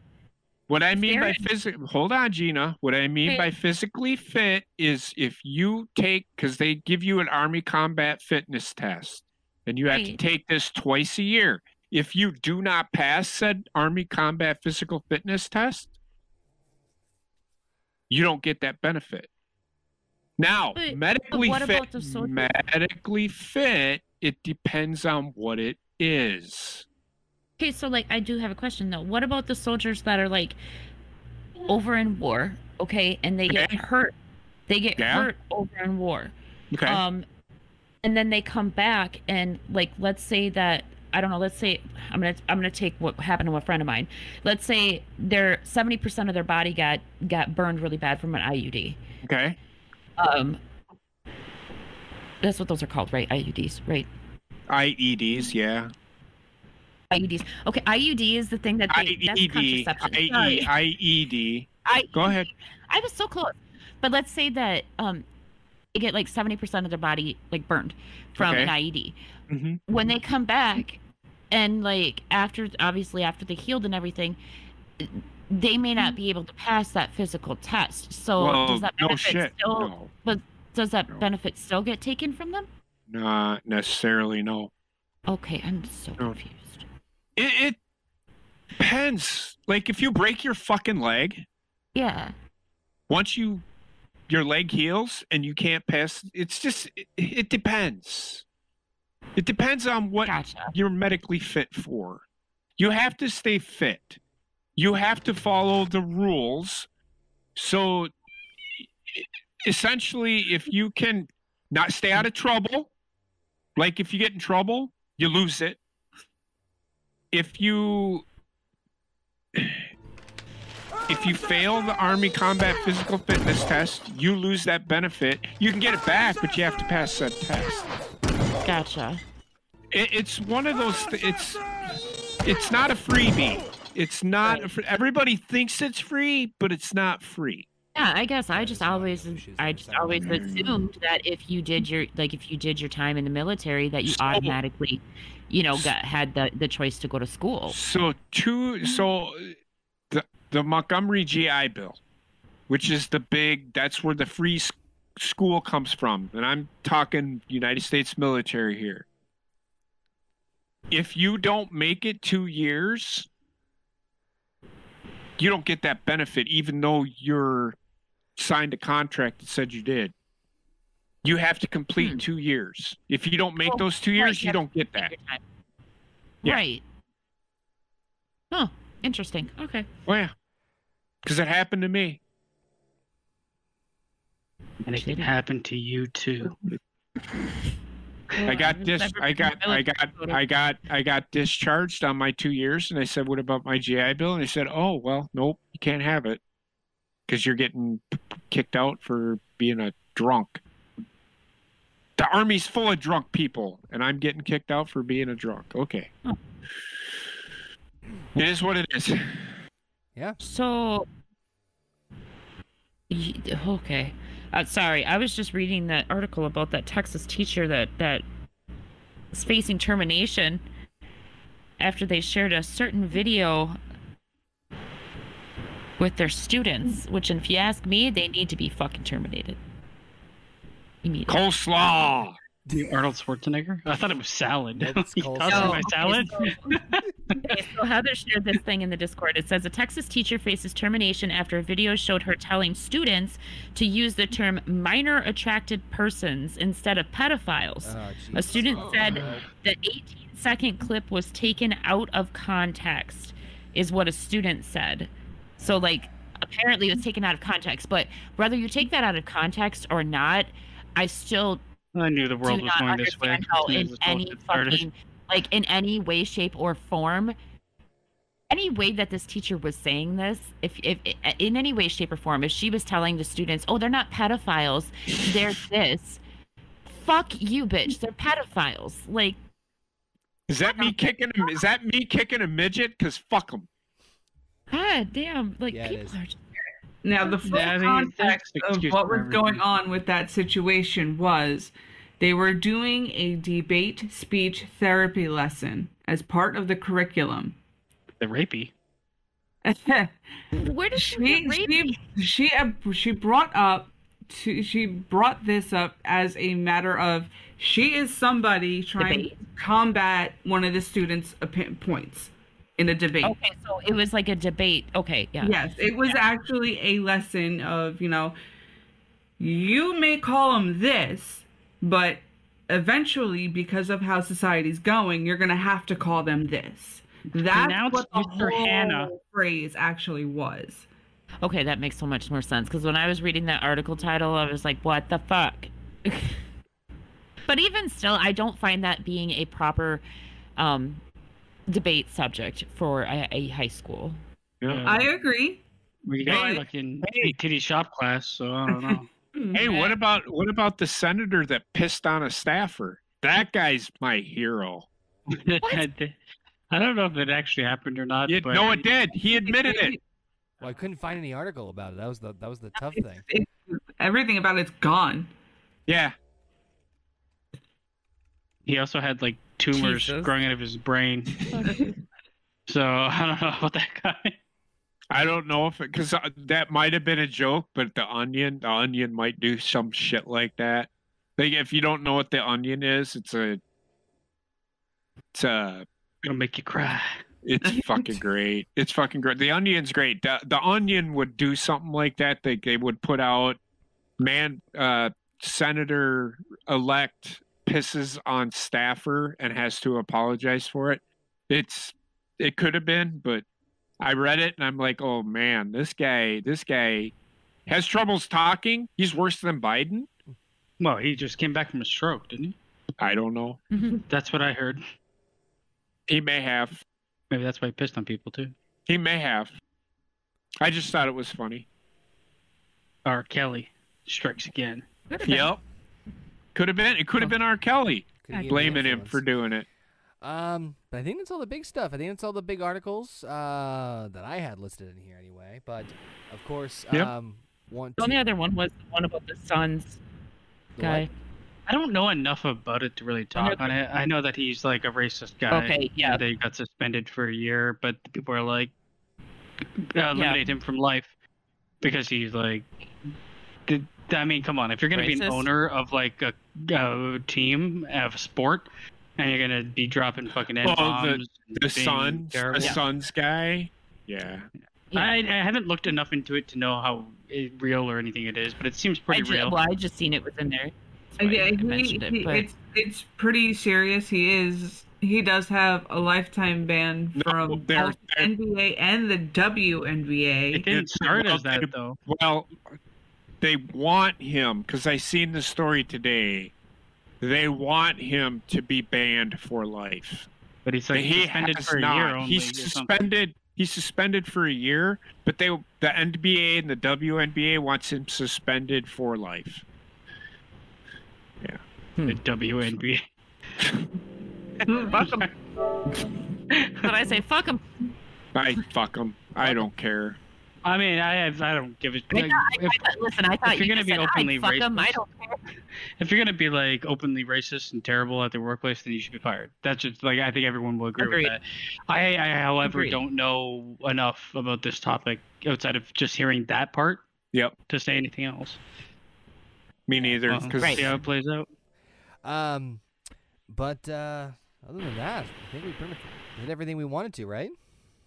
What I mean by They're- physical, hold on, Gina. What I mean Okay. by physically fit is if you take, because they give you an Army combat fitness test, and you have to take this twice a year. If you do not pass said Army combat physical fitness test, you don't get that benefit. Now, But- but medically what fit, about the soldier- medically fit, it depends on what it is. Okay, so like I do have a question though. What about the soldiers that are like over in war, okay, and they get hurt. They get Yeah. hurt over in war. Okay. Um and then they come back and like let's say that I don't know, let's say I'm going to I'm going to take what happened to a friend of mine. Let's say their 70% of their body got got burned really bad from an IUD. okay. Um That's what those are called, right? IUDs, right? IEDs, yeah. IUDs. Okay, IUD is the thing that they that's IED, contraception. IE, Sorry. IED. I Go ahead. I was so close. But let's say that um they get like 70% of their body like burned from an Okay. IED. hmm When they come back and like after obviously after they healed and everything they may not be able to pass that physical test. So well, does that no benefit shit. still No, does that No. benefit still get taken from them? not necessarily. No. Okay, I'm so No. confused. It, it depends. Like if you break your fucking leg, Yeah. once you your leg heals and you can't pass, it's just it, it depends. It depends on what Gotcha. you're medically fit for. You have to stay fit. You have to follow the rules. So essentially, if you can not stay out of trouble, like if you get in trouble, you lose it. If you if you fail the Army Combat Physical Fitness test, you lose that benefit. You can get it back, but you have to pass that test. Gotcha. It, it's one of those. Th- it's it's not a freebie. It's not. Everybody thinks it's free, but it's not free. Yeah, I guess I just always I just always assumed that if you did your like if you did your time in the military that you So- automatically, you know, got had the the choice to go to school. So two so the the Montgomery GI Bill, which is the big that's where the free school comes from. And I'm talking United States military here. If you don't make it 2 years, you don't get that benefit even though you're signed a contract that said you did. You have to complete Hmm. 2 years. If you don't make Oh, those 2 right, years, you you don't get that. Yeah. Right. Huh. Interesting. Okay. Oh yeah. Cuz it happened to me. And it can happen to you too. I got dis I got I got I got I got discharged on my two years and I said, What about my GI Bill? And they said, Oh well, nope, you can't have it. Because you're getting kicked out for being a drunk. The army's full of drunk people, and I'm getting kicked out for being a drunk. Okay. Oh. It is what it is. Yeah. So, okay. Uh, sorry, I was just reading that article about that Texas teacher that that is facing termination after they shared a certain video with their students. Which, if you ask me, they need to be fucking terminated. Coleslaw. Arnold Schwarzenegger? I thought it was salad. That's He called tossed in my salad. Oh, salad? Okay, so Heather shared this thing in the Discord. It says a Texas teacher faces termination after a video showed her telling students to use the term minor attracted persons instead of pedophiles. Oh, A Jesus. student said Oh. the 18 second clip was taken out of context, is what a student said. So, like, apparently it was taken out of context, but whether you take that out of context or not, I still I knew the world do was going this way. understand how as soon as in any fucking like in any way shape or form any way that this teacher was saying this if, if in any way shape or form if she was telling the students oh they're not pedophiles they're this fuck you bitch they're pedophiles like Is that me kicking a, is that me kicking a midget? Cause fuck them. god damn like Yeah, people is. are Now, the full Yeah, I think it's context of what was going on with that situation was they were doing a debate speech therapy lesson as part of the curriculum. The rapey. where does she she, get rapey? she, she, uh, she brought up to, she brought this up as a matter of she is somebody trying Debate. to combat one of the students' points in a debate. okay so it was like a debate okay yeah Yes, it was actually a lesson of, you know, you may call them this, but eventually, because of how society's going, you're going to have to call them this. That's what the Mr. whole Hannah. phrase actually was. Okay, that makes so much more sense because when I was reading that article title, I was like, what the fuck? but even still, I don't find that being a proper um, debate subject for a, a high school. Yeah. I agree. We got Hey. fucking Hey. titty shop class, so I don't know. Hmm. Hey, what about what about the senator that pissed on a staffer? That guy's my hero. I don't know if it actually happened or not. Yeah, but no, it did. He admitted it. Well, I couldn't find any article about it. That was the that was the tough It's, thing. it's, everything about it's gone. Yeah. he also had like tumors Jesus. growing out of his brain. so I don't know about that guy. I don't know if it because that might have been a joke, but the onion, the onion might do some shit like that. Like if you don't know what the onion is, it's a, it's a, It'll make you cry. it's fucking great. It's fucking great. The onion's great. The, the onion would do something like that. They they would put out, man, uh, Senator elect pisses on staffer and has to apologize for it. It's it could have been, but I read it and I'm like, oh man, this guy, this guy has troubles talking. He's worse than Biden. Well, he just came back from a stroke, didn't he? I don't know. Mm-hmm. That's what I heard. He may have. Maybe that's why he pissed on people too. He may have. I just thought it was funny. R. Kelly strikes again. Yep. Could have been. It could have been R. Kelly Could've been blaming him for doing it. Um, but I think that's all the big stuff. I think that's all the big articles uh, that I had listed in here anyway. But of course, Yep. um, want The only other one was the one about the Suns the guy. what? I don't know enough about it to really talk on it. I know that he's like a racist guy. Okay, yeah. They got suspended for a year, but people are like, uh, eliminate him from life because he's like. Did, I mean, come on! If you're gonna be an owner of like a, a team of sport, and you're gonna be dropping fucking n Well, the- bombs, The Suns, the Suns guy. Yeah. Yeah. I, I haven't looked enough into it to know how it, real or anything it is, but it seems I pretty ju- real. well, I just seen it was in there. That's why Yeah, I he, mentioned it. But it's it's pretty serious. He is he does have a lifetime ban No, from they're- both they're- NBA and the WNBA. It didn't start well, as that though. Well, they want him because I seen the story today. They want him to be banned for life. But he's like he suspended has for a not. year only. he's suspended. He's suspended for a year, but they the NBA and the WNBA wants him suspended for life. Yeah. The hmm. WNBA. fuck Fuck 'em. but I say fuck him. I fuck him. I don't care. I mean, I have, I don't give a. I, Like, thought- I, if, thought- listen, I thought you're you gonna be said, openly I'd fuck him. I don't care. if you're gonna be like openly racist and terrible at the workplace, then you should be fired. That's just like I think everyone will agree Agreed. with that. I, I however, Agreed. don't know enough about this topic outside of just hearing that part Yep, to say anything else. me neither. Because Right. see how it plays out. Um, but uh, other than that, I think we pretty much did everything we wanted to, right?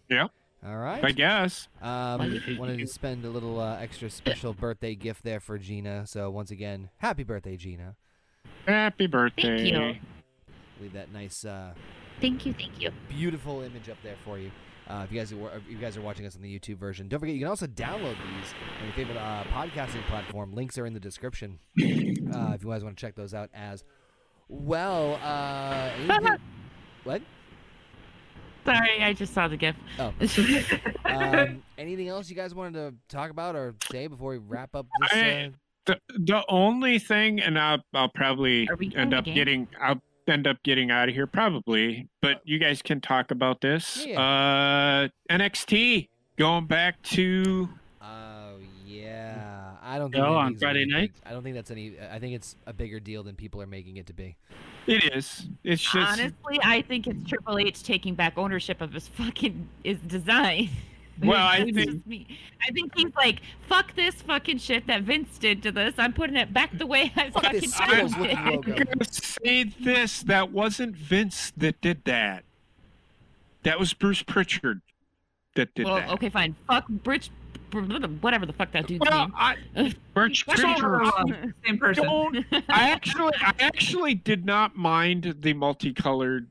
Yeah. All right. I guess. Um, wanted to spend a little uh, extra special birthday gift there for Gina. So once again, happy birthday, Gina. Happy birthday. Thank you. Leave that nice, uh, Thank you, thank you. beautiful image up there for you. Uh, if you guys are, if you guys are watching us on the YouTube version, don't forget you can also download these on your favorite uh, podcasting platform. Links are in the description. Uh, if you guys want to check those out as well. Uh, anything- what? Sorry, I just saw the gift. Oh. um, anything else you guys wanted to talk about or say before we wrap up this? I- Uh, The the only thing, and I'll I'll probably end up game? getting I'll end up getting out of here probably, but you guys can talk about this. Uh, NXT going back to oh yeah, I don't think Go on Friday night? big- I don't think that's any. I think it's a bigger deal than people are making it to be. It is. It's just Honestly, I think it's Triple H taking back ownership of his fucking his design. Well, I think- me. I think he's like, fuck this fucking shit that Vince did to this. I'm putting it back the way I Fuck fucking this found Skittles it. I'm gonna say this. That wasn't Vince that did that. That was Bruce Prichard that did Well, that. okay, fine. Fuck Bridge, whatever the fuck that dude's Well, name. I Birch That's all Prichard. Same person. don't. I actually, I actually did not mind the multicolored.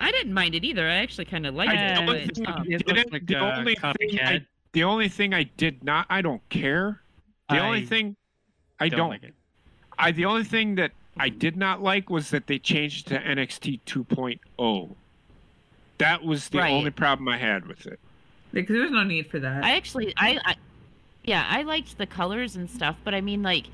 I didn't mind it either. I actually kind of liked Yeah, it. the only thing I um, It didn't- looks like the a only thing I, the only thing I did not, I don't care. The only thing I don't don't, like it. I the only thing that I did not like was that they changed to NXT 2.0. That was the Right. only problem I had with it. Because there's no need for that. I actually, I, I, yeah, I liked the colors and stuff, but I mean, like,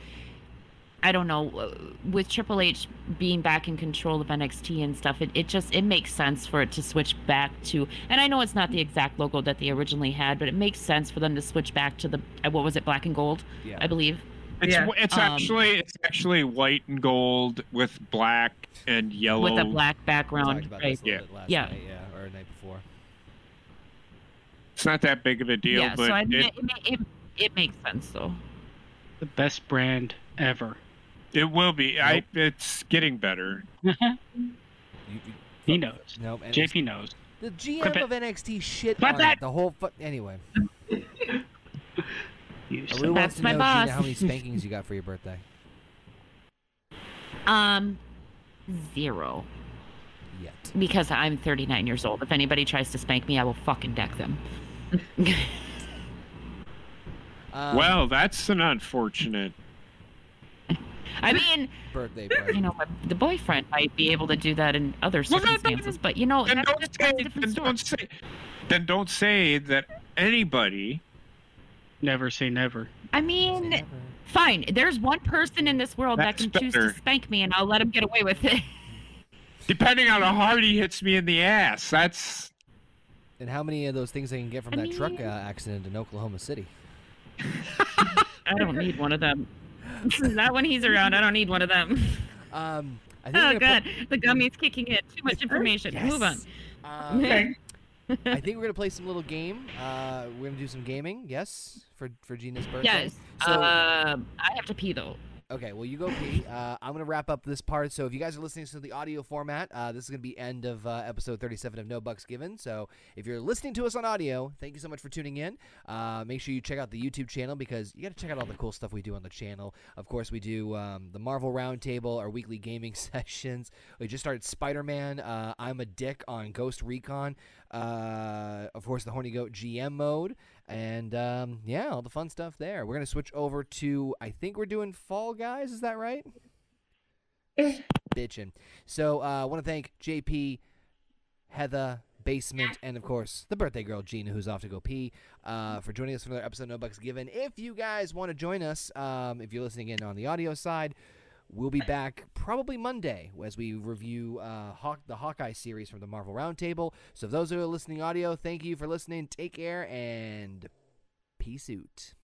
I don't know, uh, with Triple H being back in control of NXT and stuff, it, it just it makes sense for it to switch back to. And I know it's not the exact logo that they originally had, but it makes sense for them to switch back to the uh, what was it, black and gold, Yeah. I believe. It's Yeah. it's Um, actually it's actually white and gold with black and yellow. with a black background, right? this a little Yeah. Yeah. night, yeah, or the night before. It's not that big of a deal, yeah, but so I mean, it, it, it, it, it makes sense though. The best brand ever. it will be. I it's getting better. You, you, he knows. nope. and JP knows. The GM Clip it. of NXT shit Clip on that. it. The whole fu- anyway. You I really wants That's to my know, boss. Gina, how many spankings you got for your birthday. Um, zero. Yet. Because I'm 39 years old. If anybody tries to spank me, I will fucking deck them. Um, well, that's an unfortunate. I mean, birthday you know, the boyfriend might be able to do that in other Well, circumstances, but you know, Then don't just, say. that's a Then don't say. Then don't say that anybody. Never say never. I mean, fine. There's one person in this world That's that can choose better. to spank me, and I'll let him get away with it. Depending on how hard he hits me in the ass, that's And how many of those things I can get from I that truck uh, accident in Oklahoma City? I don't need one of them. Not when he's around. I don't need one of them. Um, I think Oh we're god, the gummy's kicking in. Too much information. Yes. Move on. Um, Okay. I think we're gonna play some little game. Uh, we're gonna do some gaming. Yes, for for Gina's birthday. Yes. So um, I have to pee though. Okay, well, you go pee. Uh, I'm going to wrap up this part. So, if you guys are listening to the audio format, uh, this is going to be end of uh, episode 37 of No Bucks Given. So, if you're listening to us on audio, thank you so much for tuning in. Uh, make sure you check out the YouTube channel because you got to check out all the cool stuff we do on the channel. Of course, we do um, the Marvel Roundtable, our weekly gaming sessions. We just started Spider Man. Uh, I'm a Dick on Ghost Recon. Uh, of course, the Horny Goat GM mode. And um, yeah, all the fun stuff there. We're gonna switch over to I think we're doing Fall Guys. Is that right? Bitchin'. So uh, I want to thank JP, Heather, Basement, and of course the birthday girl Gina, who's off to go pee, uh, for joining us for another episode of No Bucks Given. If you guys want to join us, um, if you're listening in on the audio side. We'll be back probably Monday as we review uh, Hawk, the Hawkeye series from the Marvel Roundtable. So, those who are listening audio, thank you for listening. Take care and peace out.